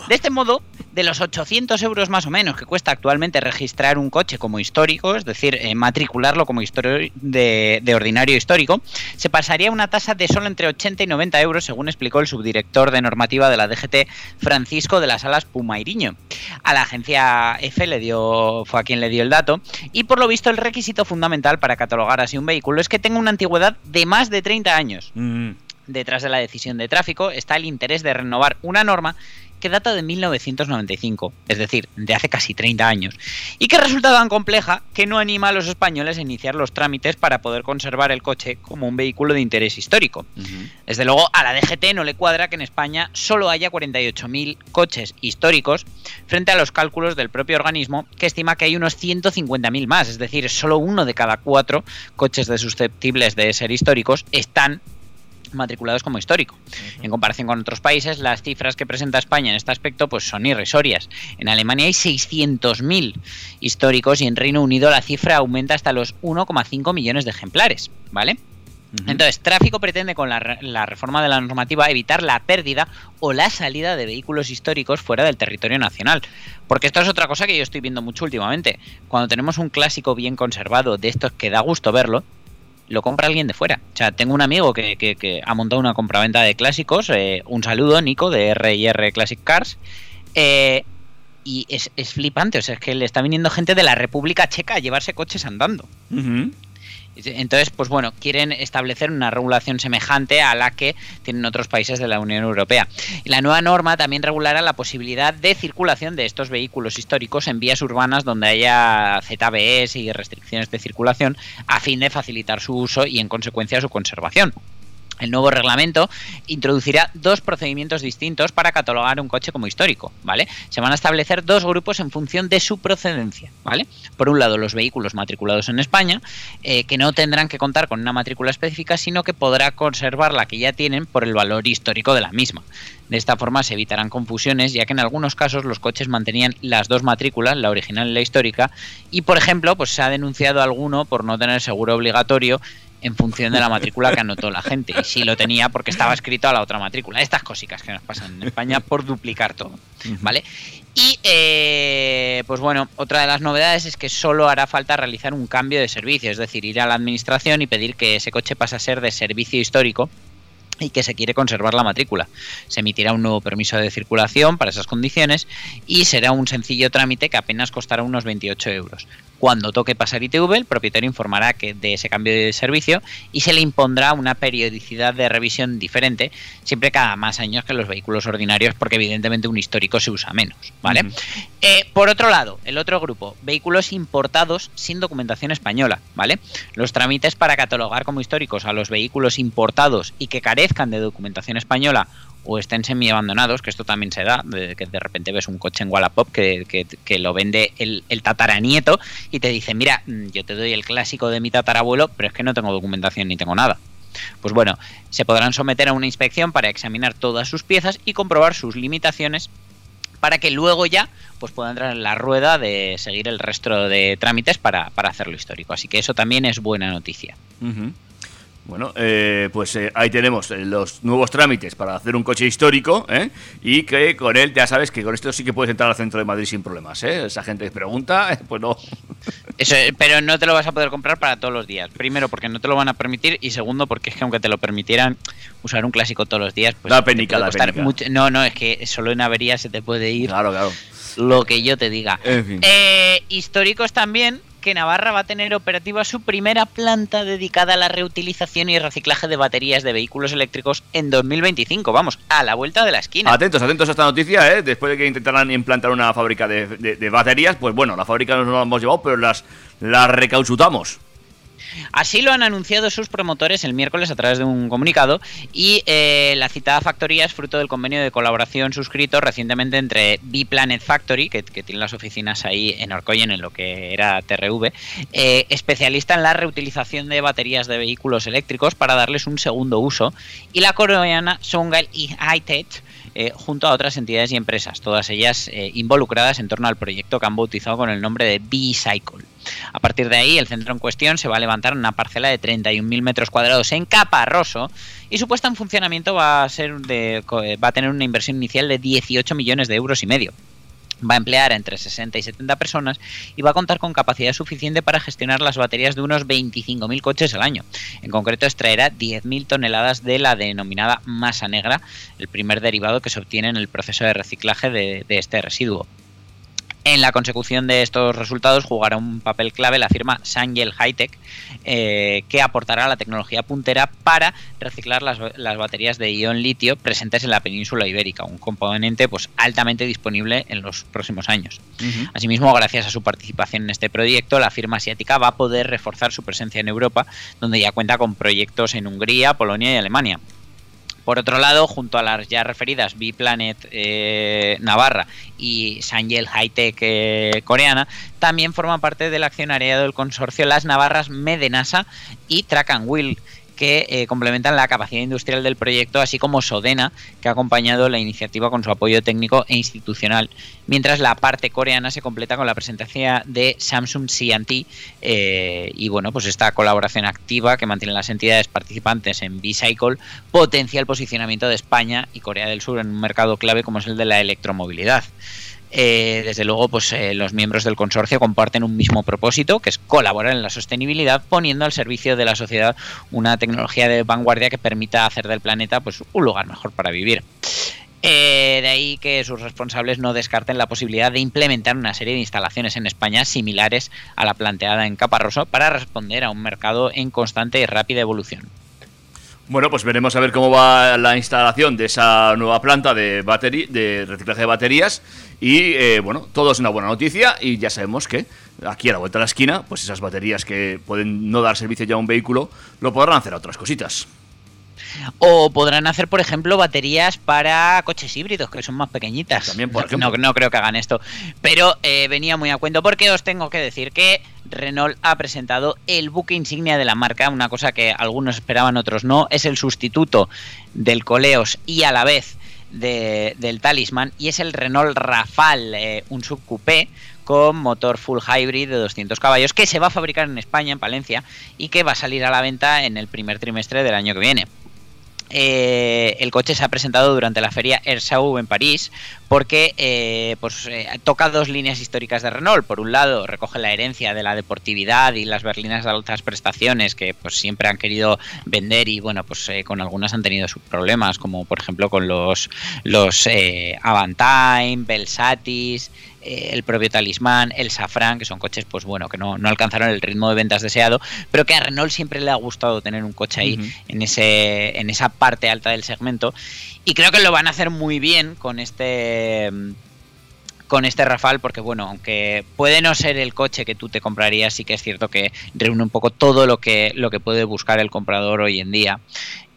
F: De este modo, de los 800 euros más o menos que cuesta actualmente registrar un coche como histórico, es decir, eh, matricularlo como de, de ordinario histórico, se pasaría una tasa de solo entre 80 y 90 euros, según explicó el subdirector de normativa de la DGT, Francisco de las Alas Pumairiño. A la agencia F le dio, fue a quien le dio el dato, y por lo visto el requisito fundamental para catalogar así un vehículo es que tenga una antigüedad de más de 30 años. Detrás de la decisión de tráfico está el interés de renovar una norma que data de 1995, es decir, de hace casi 30 años, y que resulta tan compleja que no anima a los españoles a iniciar los trámites para poder conservar el coche como un vehículo de interés histórico. Desde luego, a la DGT no le cuadra que en España solo haya 48.000 coches históricos frente a los cálculos del propio organismo que estima que hay unos 150.000 más, es decir, solo uno de cada cuatro coches de susceptibles de ser históricos están matriculados como histórico. En comparación con otros países, las cifras que presenta España en este aspecto pues son irrisorias. En Alemania hay 600.000 históricos y en Reino Unido la cifra aumenta hasta los 1,5 millones de ejemplares, ¿vale? Entonces, tráfico pretende con la, la reforma de la normativa evitar la pérdida o la salida de vehículos históricos fuera del territorio nacional. Porque esto es otra cosa que yo estoy viendo mucho últimamente. Cuando tenemos un clásico bien conservado de estos que da gusto verlo, lo compra alguien de fuera. O sea, tengo un amigo que, ha montado una compraventa de clásicos. eh, un saludo, Nico, de R&R Classic Cars. eh, y es, es flipante, o sea, es que le está viniendo gente de la República Checa a llevarse coches andando. Entonces, pues bueno, quieren establecer una regulación semejante a la que tienen otros países de la Unión Europea. Y la nueva norma también regulará la posibilidad de circulación de estos vehículos históricos en vías urbanas donde haya ZBS y restricciones de circulación a fin de facilitar su uso y en consecuencia su conservación. El nuevo reglamento introducirá dos procedimientos distintos para catalogar un coche como histórico, ¿vale? Se van a establecer dos grupos en función de su procedencia, ¿vale? Por un lado, los vehículos matriculados en España, eh, que no tendrán que contar con una matrícula específica, sino que podrá conservar la que ya tienen por el valor histórico de la misma. De esta forma se evitarán confusiones, ya que en algunos casos los coches mantenían las dos matrículas, la original y la histórica, y por ejemplo, pues se ha denunciado alguno por no tener seguro obligatorio en función de la matrícula que anotó la gente. Y sí lo tenía porque estaba escrito a la otra matrícula. Estas cositas que nos pasan en España por duplicar todo, ¿vale? Y eh, pues bueno, otra de las novedades es que solo hará falta realizar un cambio de servicio, es decir, ir a la administración y pedir que ese coche pase a ser de servicio histórico y que se quiere conservar la matrícula. Se emitirá un nuevo permiso de circulación para esas condiciones y será un sencillo trámite que apenas costará unos 28 euros. Cuando toque pasar ITV, el propietario informará que de ese cambio de servicio y se le impondrá una periodicidad de revisión diferente, siempre cada más años que los vehículos ordinarios, porque evidentemente un histórico se usa menos, ¿vale? Eh, por otro lado, el otro grupo, vehículos importados sin documentación española, ¿vale? Los trámites para catalogar como históricos a los vehículos importados y que carezcan de documentación española o estén semi-abandonados, que esto también se da, de, que de repente ves un coche en Wallapop que, que, lo vende el, tataranieto y te dice, mira, mm, yo te doy el clásico de mi tatarabuelo, pero es que no tengo documentación ni tengo nada. Pues bueno, se podrán someter a una inspección para examinar todas sus piezas y comprobar sus limitaciones para que luego ya pues pueda entrar en la rueda de seguir el resto de trámites para, para hacerlo histórico. Así que eso también es buena noticia.
E: Bueno, eh, pues eh, ahí tenemos eh, los nuevos trámites para hacer un coche histórico ¿eh? y que con él ya sabes que con esto sí que puedes entrar al centro de Madrid sin problemas. ¿eh? Esa gente pregunta, [LAUGHS] pues no.
F: Eso, pero no te lo vas a poder comprar para todos los días. Primero, porque no te lo van a permitir y segundo, porque es que aunque te lo permitieran usar un clásico todos los días, pues
E: penica, penica.
F: Mucho, no, no, es que solo en avería se te puede ir.
E: Claro, claro.
F: Lo que yo te diga.
E: En fin.
F: Eh, históricos también que Navarra va a tener operativa su primera planta dedicada a la reutilización y reciclaje de baterías de vehículos eléctricos en 2025. Vamos, a la vuelta de la esquina.
E: Atentos, atentos a esta noticia, ¿eh? Después de que intentaran implantar una fábrica de, baterías, pues bueno, la fábrica no la hemos llevado, pero las, las recauchutamos.
F: Así lo han anunciado sus promotores el miércoles a través de un comunicado y eh, la citada factoría es fruto del convenio de colaboración suscrito recientemente entre B-Planet Factory, que, tiene las oficinas ahí en Orcoyen, en lo que era TRV, eh, especialista en la reutilización de baterías de vehículos eléctricos para darles un segundo uso, y la coreana Songal Hightech, eh, junto a otras entidades y empresas, todas ellas eh, involucradas en torno al proyecto que han bautizado con el nombre de B-Cycle. A partir de ahí, el centro en cuestión se va a levantar en una parcela de 31.000 metros cuadrados en Caparroso y su puesta en funcionamiento va a, ser de, va a tener una inversión inicial de 18 millones de euros y medio va a emplear entre 60 y 70 personas y va a contar con capacidad suficiente para gestionar las baterías de unos 25.000 coches al año. En concreto, extraerá 10.000 toneladas de la denominada masa negra, el primer derivado que se obtiene en el proceso de reciclaje de, de este residuo. En la consecución de estos resultados jugará un papel clave la firma Sangel Hightech, eh, que aportará la tecnología puntera para reciclar las, las, baterías de ion litio presentes en la península ibérica, un componente pues, altamente disponible en los próximos años. Uh -huh. Asimismo, gracias a su participación en este proyecto, la firma asiática va a poder reforzar su presencia en Europa, donde ya cuenta con proyectos en Hungría, Polonia y Alemania. Por otro lado, junto a las ya referidas B-Planet eh, Navarra y Sangel Hightech eh, coreana, también forma parte del accionariado del consorcio Las Navarras Medenasa y Track and Wheel, que eh, complementan la capacidad industrial del proyecto, así como Sodena, que ha acompañado la iniciativa con su apoyo técnico e institucional, mientras la parte coreana se completa con la presencia de Samsung C&T eh, y bueno, pues esta colaboración activa que mantienen las entidades participantes en B-Cycle potencia el posicionamiento de España y Corea del Sur en un mercado clave como es el de la electromovilidad. Eh, desde luego, pues eh, los miembros del consorcio comparten un mismo propósito, que es colaborar en la sostenibilidad, poniendo al servicio de la sociedad una tecnología de vanguardia que permita hacer del planeta pues, un lugar mejor para vivir. Eh, de ahí que sus responsables no descarten la posibilidad de implementar una serie de instalaciones en España similares a la planteada en Caparroso para responder a un mercado en constante y rápida evolución.
E: Bueno, pues veremos a ver cómo va la instalación de esa nueva planta de, de reciclaje de baterías. Y eh, bueno, todo es una buena noticia y ya sabemos que aquí a la vuelta de la esquina, pues esas baterías que pueden no dar servicio ya a un vehículo, lo podrán hacer a otras cositas.
F: O podrán hacer, por ejemplo, baterías para coches híbridos, que son más pequeñitas.
E: También, por
F: no, creo que hagan esto. Pero eh, venía muy a cuento porque os tengo que decir que Renault ha presentado el buque insignia de la marca, una cosa que algunos esperaban, otros no. Es el sustituto del Coleos y a la vez de, del Talisman y es el Renault Rafale, eh, un subcoupé con motor full hybrid de 200 caballos que se va a fabricar en España, en Palencia, y que va a salir a la venta en el primer trimestre del año que viene. Eh, el coche se ha presentado durante la feria Airshow en París porque eh, pues, eh, toca dos líneas históricas de Renault. Por un lado, recoge la herencia de la deportividad y las berlinas de altas prestaciones que pues, siempre han querido vender y bueno, pues con algunas han tenido sus problemas, como por ejemplo con los, los Avantime, Belsatis, eh, el propio Talismán, el Safran, que son coches pues bueno, que no, no alcanzaron el ritmo de ventas deseado, pero que a Renault siempre le ha gustado tener un coche ahí en, ese, en esa parte alta del segmento. Y creo que lo van a hacer muy bien con este con este Rafale porque bueno, aunque puede no ser el coche que tú te comprarías, sí que es cierto que reúne un poco todo lo que, lo que puede buscar el comprador hoy en día.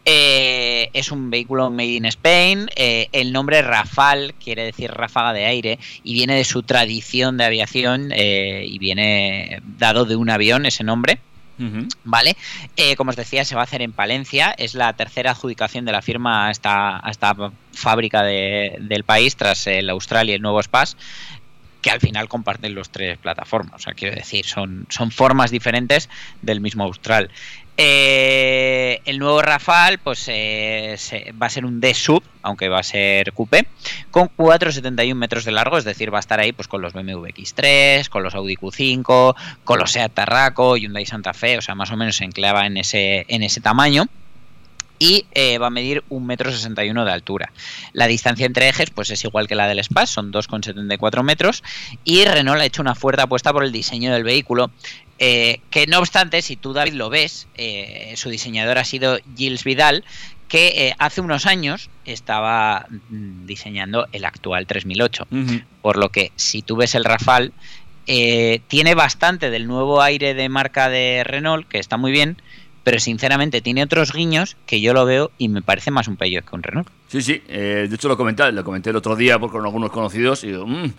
F: Eh, es un vehículo made in Spain. eh, el nombre Rafale quiere decir ráfaga de aire y viene de su tradición de aviación eh, y viene dado de un avión ese nombre. ¿Vale? Como os decía, se va a hacer en Palencia. Es la tercera adjudicación de la firma a esta, a esta fábrica de- del país tras el Austral y el nuevo Spas que al final comparten los tres plataformas. O sea, quiero decir, son, son formas diferentes del mismo Austral. Eh, el nuevo Rafale pues eh, va a ser un D-Sub, aunque va a ser coupé, con 4,71 metros de largo, es decir, va a estar ahí pues con los BMW X3, con los Audi Q5, con los Seat Tarraco, Hyundai Santa Fe, o sea, más o menos se enclava en ese, en ese tamaño y eh, va a medir 1,61 m de altura. La distancia entre ejes pues es igual que la del Spas, son 2,74 metros y Renault ha hecho una fuerte apuesta por el diseño del vehículo. Eh, que no obstante, si tú David lo ves, eh, su diseñador ha sido Gilles Vidal, que eh, hace unos años estaba mm, diseñando el actual 3008. Por lo que si tú ves el Rafale, tiene bastante del nuevo aire de marca de Renault, que está muy bien, pero sinceramente tiene otros guiños que yo lo veo y me parece más un Peugeot que un Renault.
E: Sí, sí, eh, de hecho lo comenté, lo comenté el otro día por- con algunos conocidos y digo, "Mm,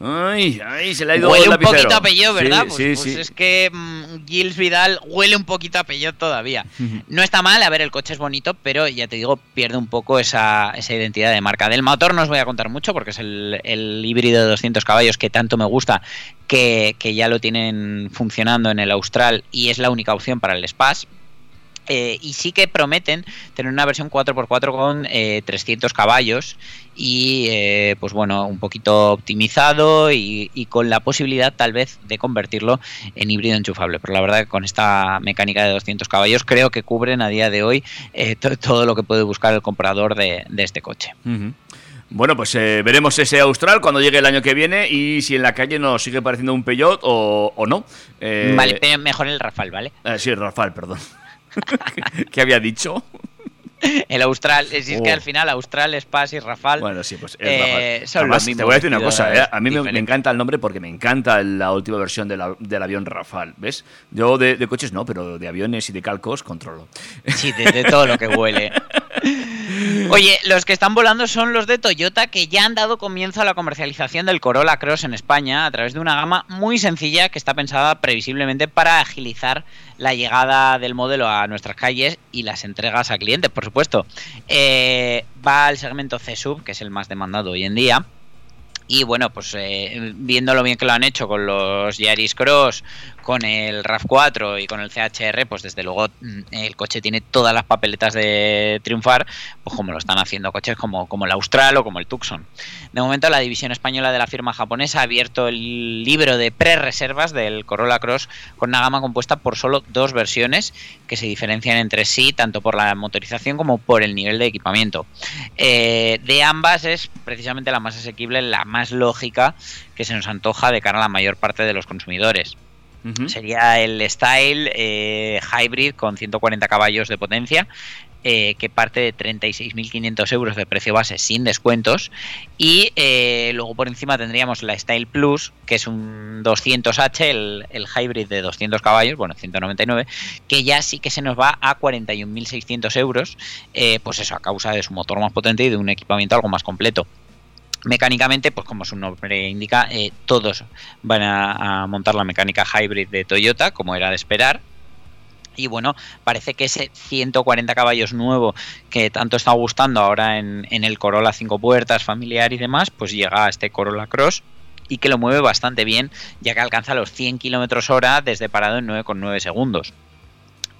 E: ay, ay, se le ha ido
F: Huele
E: el
F: un
E: lapicero".
F: poquito a Peugeot, ¿verdad?
E: Sí,
F: pues,
E: sí,
F: pues
E: sí.
F: es que mm, Gilles Vidal huele un poquito a Peugeot todavía. [LAUGHS] No está mal, a ver, el coche es bonito, pero ya te digo, pierde un poco esa, esa identidad de marca. Del motor no os voy a contar mucho porque es el, el híbrido de 200 caballos que tanto me gusta, que, que ya lo tienen funcionando en el Austral y es la única opción para el Spas. Eh, y sí que prometen tener una versión 4x4 con eh, 300 caballos y eh, pues bueno un poquito optimizado y, y con la posibilidad tal vez de convertirlo en híbrido enchufable pero la verdad que con esta mecánica de 200 caballos creo que cubren a día de hoy eh, to- todo lo que puede buscar el comprador de, de este coche.
E: Bueno, pues eh, veremos ese Austral cuando llegue el año que viene y si en la calle nos sigue pareciendo un Peugeot o, o no. Eh,
F: vale mejor el Rafale vale
E: eh, sí, Rafael, perdón. [LAUGHS] ¿Qué había dicho?
F: el Austral es, es que
E: Oh.
F: al final Austral Spas y Rafale
E: Bueno, sí, pues es
F: eh, son
E: Además,
F: los
E: te voy a decir una cosa, ¿eh? a mí me, encanta el nombre porque me encanta la última versión de la- del avión Rafale, ¿ves? Yo de, de coches no, pero de aviones y de calcos controlo.
F: Sí, de, de todo lo que huele. [LAUGHS] Oye, los que están volando son los de Toyota que ya han dado comienzo a la comercialización del Corolla Cross en España a través de una gama muy sencilla que está pensada previsiblemente para agilizar la llegada del modelo a nuestras calles y las entregas a clientes, por supuesto. Eh, va al segmento C-Sub, que es el más demandado hoy en día. Y bueno, pues eh, viendo lo bien que lo han hecho con los Yaris Cross, con el RAV4 y con el CHR, pues desde luego mm, el coche tiene todas las papeletas de triunfar, pues como lo están haciendo coches como, como el Austral o como el Tucson. De momento la división española de la firma japonesa ha abierto el libro de pre-reservas del Corolla Cross con una gama compuesta por solo dos versiones que se diferencian entre sí tanto por la motorización como por el nivel de equipamiento. Eh, de ambas es precisamente la más asequible, la más lógica que se nos antoja de cara a la mayor parte de los consumidores. Sería el Style eh, Hybrid con 140 caballos de potencia, eh, que parte de 36.500 euros de precio base sin descuentos. Y eh, luego por encima tendríamos la Style Plus, que es un 200H, el, el Hybrid de 200 caballos, bueno, 199, que ya sí que se nos va a 41.600 euros, pues eso, a causa de su motor más potente y de un equipamiento algo más completo. Mecánicamente, pues como su nombre indica, eh, todos van a, montar la mecánica hybrid de Toyota, como era de esperar. Y bueno, parece que ese 140 caballos nuevo que tanto está gustando ahora en, el Corolla 5 puertas, familiar y demás, pues llega a este Corolla Cross y que lo mueve bastante bien, ya que alcanza los 100 kilómetros hora desde parado en 9,9 segundos.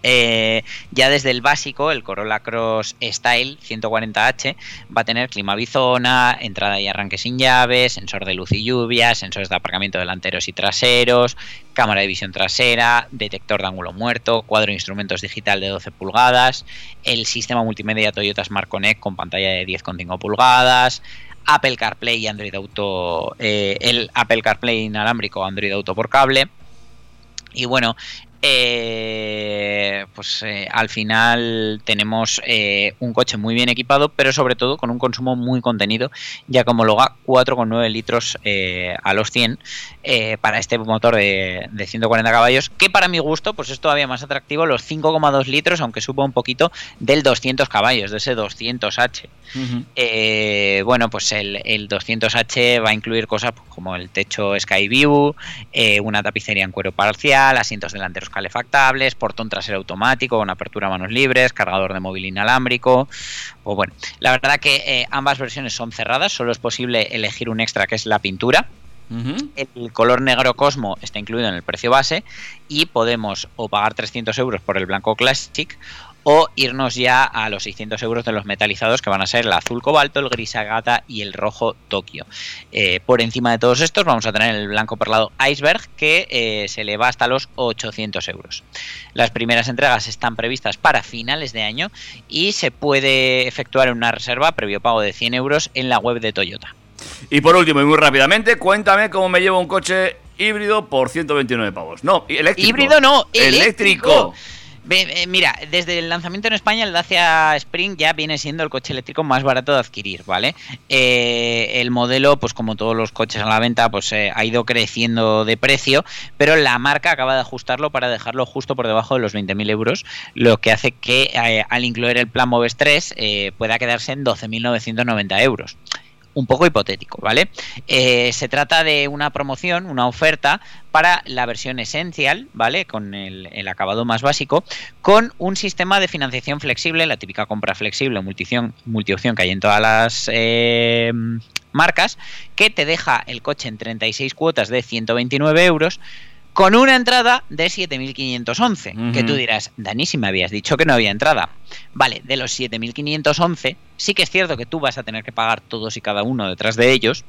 F: Eh, ya desde el básico, el Corolla Cross Style 140H va a tener clima bizona, entrada y arranque sin llaves, sensor de luz y lluvia, sensores de aparcamiento delanteros y traseros, cámara de visión trasera, detector de ángulo muerto, cuadro de instrumentos digital de 12 pulgadas, el sistema multimedia Toyota Smart Connect con pantalla de 10,5 pulgadas, Apple CarPlay y Android Auto, eh, el Apple CarPlay inalámbrico Android Auto por cable. Y bueno, eh, pues eh, al final tenemos eh, un coche muy bien equipado, pero sobre todo con un consumo muy contenido, ya como loga 4,9 litros eh, a los 100 eh, para este motor de, de 140 caballos, que para mi gusto pues es todavía más atractivo los 5,2 litros, aunque suba un poquito del 200 caballos, de ese 200H. Eh, bueno, pues el, el 200H va a incluir cosas pues, como el techo Skyview, eh, una tapicería en cuero parcial, asientos delanteros calefactables, portón trasero automático con apertura a manos libres, cargador de móvil inalámbrico. Pues bueno, la verdad que ambas versiones son cerradas, solo es posible elegir un extra que es la pintura. El color negro Cosmo está incluido en el precio base y podemos o pagar 300 euros por el blanco Classic o irnos ya a los 600 euros de los metalizados que van a ser el azul cobalto, el gris agata y el rojo Tokio. Eh, por encima de todos estos vamos a tener el blanco perlado Iceberg que eh, se le va hasta los 800 euros. Las primeras entregas están previstas para finales de año y se puede efectuar una reserva previo pago de 100 euros en la web de Toyota.
E: Y por último, y muy rápidamente, cuéntame cómo me llevo un coche híbrido por 129 pavos. No, eléctrico.
F: Híbrido no,
E: eléctrico.
F: Mira, desde el lanzamiento en España, el Dacia Spring ya viene siendo el coche eléctrico más barato de adquirir, ¿vale? Eh, el modelo, pues como todos los coches a la venta, pues eh, ha ido creciendo de precio, pero la marca acaba de ajustarlo para dejarlo justo por debajo de los 20.000 euros, lo que hace que eh, al incluir el plan Moves 3 eh, pueda quedarse en 12.990 euros un poco hipotético, ¿vale? Eh, se trata de una promoción, una oferta para la versión Essential, ¿vale? Con el, el acabado más básico, con un sistema de financiación flexible, la típica compra flexible, multiopción, multiopción que hay en todas las eh, marcas, que te deja el coche en 36 cuotas de 129 euros con una entrada de 7.511. Que
E: Ujú.
F: tú dirás, Dani, si me habías dicho que no había entrada. Vale, de los 7.511, sí que es cierto que tú vas a tener que pagar todos y cada uno detrás de ellos,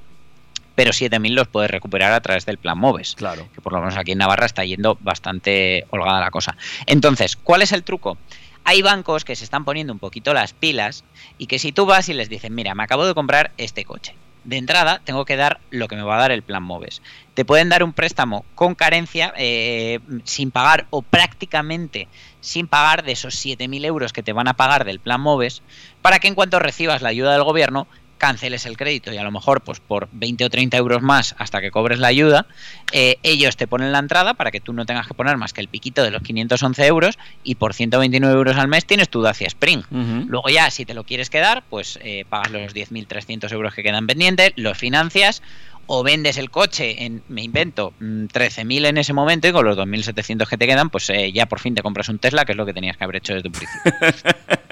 F: pero 7.000 los puedes recuperar a través del plan Moves.
E: Claro.
F: Que por lo menos aquí en Navarra está yendo bastante holgada la cosa. Entonces, ¿cuál es el truco? Hay bancos que se están poniendo un poquito las pilas y que si tú vas y les dices, mira, me acabo de comprar este coche. De entrada tengo que dar lo que me va a dar el plan Moves. Te pueden dar un préstamo con carencia, eh, sin pagar o prácticamente sin pagar de esos 7.000 euros que te van a pagar del plan Moves, para que en cuanto recibas la ayuda del gobierno canceles el crédito y a lo mejor pues por 20 o 30 euros más hasta que cobres la ayuda, eh, ellos te ponen la entrada para que tú no tengas que poner más que el piquito de los 511 euros y por 129 euros al mes tienes tu Dacia Spring. Luego ya, si te lo quieres quedar, pues eh, pagas los 10.300 euros que quedan pendientes, los financias o vendes el coche en, me invento, mm, 13.000 en ese momento y con los 2.700 que te quedan, pues eh, ya por fin te compras un Tesla, que es lo que tenías que haber hecho desde un principio. [LAUGHS]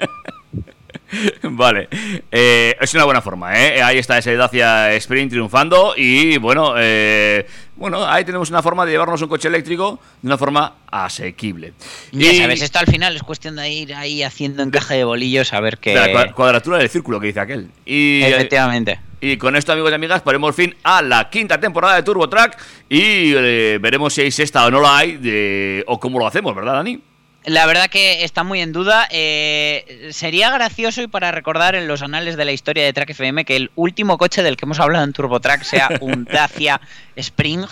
F: [LAUGHS]
E: Vale, Eh, es una buena forma, ¿eh? Ahí está ese Dacia Sprint triunfando y bueno, eh, bueno, ahí tenemos una forma de llevarnos un coche eléctrico de una forma asequible.
F: Ya
E: Y-
F: sabes, esto al final es cuestión de ir ahí haciendo encaje de bolillos a ver qué...
E: la cua- cuadratura del círculo que dice aquel. Y,
F: Efectivamente.
E: Y con esto, amigos y amigas, ponemos fin a la quinta temporada de Turbo Track y eh, veremos si hay sexta o no la hay de, o cómo lo hacemos, ¿verdad, Dani?
F: La verdad que está muy en duda. Eh, sería gracioso y para recordar en los anales de la historia de Track FM que el último coche del que hemos hablado en TurboTrack sea [LAUGHS] un Dacia Spring.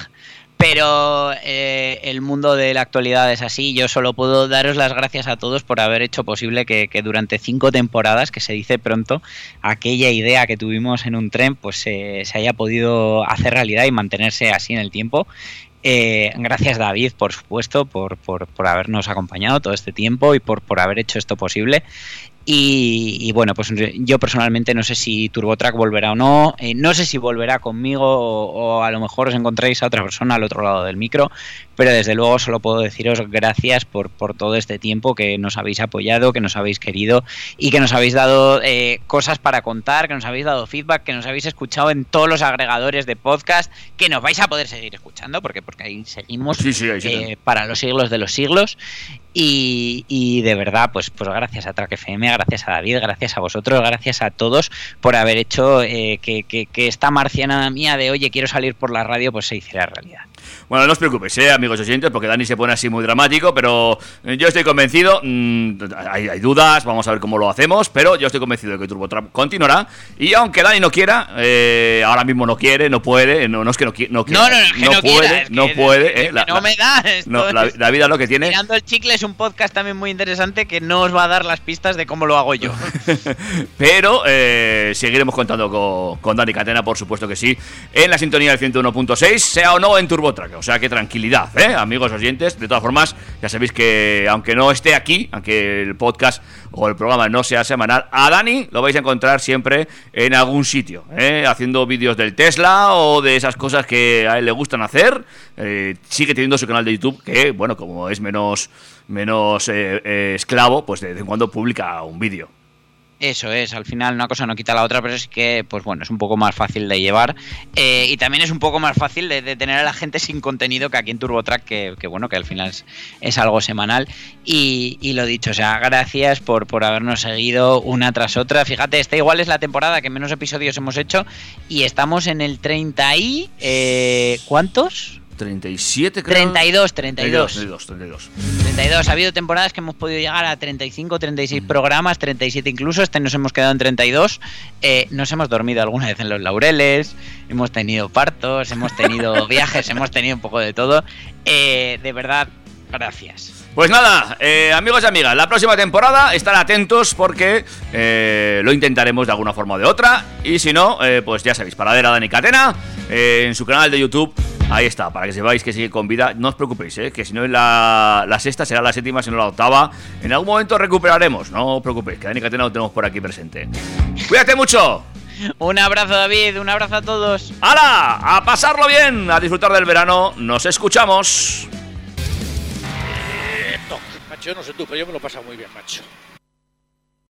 F: Pero eh, el mundo de la actualidad es así. Yo solo puedo daros las gracias a todos por haber hecho posible que, que durante cinco temporadas, que se dice pronto, aquella idea que tuvimos en un tren, pues eh, se haya podido hacer realidad y mantenerse así en el tiempo. Eh, gracias David, por supuesto, por, por, por habernos acompañado todo este tiempo y por, por haber hecho esto posible. Y, y bueno, pues yo personalmente no sé si TurboTrack volverá o no, eh, no sé si volverá conmigo o, o a lo mejor os encontréis a otra persona al otro lado del micro, pero desde luego solo puedo deciros gracias por, por todo este tiempo que nos habéis apoyado, que nos habéis querido y que nos habéis dado eh, cosas para contar, que nos habéis dado feedback, que nos habéis escuchado en todos los agregadores de podcast, que nos vais a poder seguir escuchando, porque, porque ahí seguimos
E: Sí, sí, ahí sí.
F: eh, para los siglos de los siglos. Y, y de verdad, pues, pues gracias a Track FM, gracias a David, gracias a vosotros, gracias a todos por haber hecho eh, que, que- que esta marciana mía de oye, quiero salir por la radio, pues se hiciera realidad.
E: Bueno, no os preocupéis, eh, amigos oyentes, porque Dani se pone así muy dramático, pero eh, yo estoy convencido, mm, hay, hay dudas, vamos a ver cómo lo hacemos, pero yo estoy convencido de que Turbo Trap continuará, y aunque Dani no quiera, eh, ahora mismo no quiere, no puede, no, no es que no, no quiera,
F: No, no, no, es que no
E: puede,
F: quiera, es
E: no
F: que-
E: puede, eh, la,
F: no me da. esto
E: no, la, la vida es lo que tiene.
F: Tirando el chicle es un podcast también muy interesante que no os va a dar las pistas de cómo lo hago yo. [LAUGHS]
E: Pero eh, seguiremos contando con, con Dani Catena, por supuesto que sí, en la sintonía del 101.6, sea o no en TurboTrack. O sea que tranquilidad, ¿eh? amigos oyentes. De todas formas, ya sabéis que aunque no esté aquí, aunque el podcast o el programa no sea semanal, a Dani lo vais a encontrar siempre en algún sitio, ¿eh? haciendo vídeos del Tesla o de esas cosas que a él le gustan hacer. Eh, sigue teniendo su canal de YouTube, que, bueno, como es menos, menos eh, esclavo, pues de vez en cuando publica un vídeo.
F: Eso es, al final una cosa no quita la otra, pero es que, pues bueno, es un poco más fácil de llevar. eh, y también es un poco más fácil de, tener a la gente sin contenido que aquí en TurboTrack, que, que bueno, que al final es, es algo semanal. Y, y lo dicho, o sea, gracias por, por habernos seguido una tras otra. Fíjate, esta igual es la temporada que menos episodios hemos hecho y estamos en el 30 y... eh, ¿Cuántos?
E: 37 creo.
F: 32, 32.
E: 32, 32.
F: 32. Ha habido temporadas que hemos podido llegar a 35, 36 programas, 37 incluso. Este nos hemos quedado en 32. Eh, nos hemos dormido alguna vez en los laureles. Hemos tenido partos, hemos tenido [LAUGHS] viajes, hemos tenido un poco de todo. Eh, de verdad, gracias.
E: Pues nada, eh, amigos y amigas, la próxima temporada estar atentos porque eh, lo intentaremos de alguna forma o de otra. Y si no, eh, pues ya sabéis, para ver a Dani Catena en su canal de YouTube. Ahí está, para que sepáis que sigue con vida. No os preocupéis, eh, que si no es la, la sexta, será la séptima, si no la octava. En algún momento recuperaremos, no os preocupéis, que Dani Catena lo tenemos por aquí presente. Cuídate mucho.
F: Un abrazo, David. Un abrazo a todos.
E: ¡Hala! A pasarlo bien, a disfrutar del verano. Nos escuchamos.
B: Yo no sé tú, pero yo me lo he pasado muy bien, macho.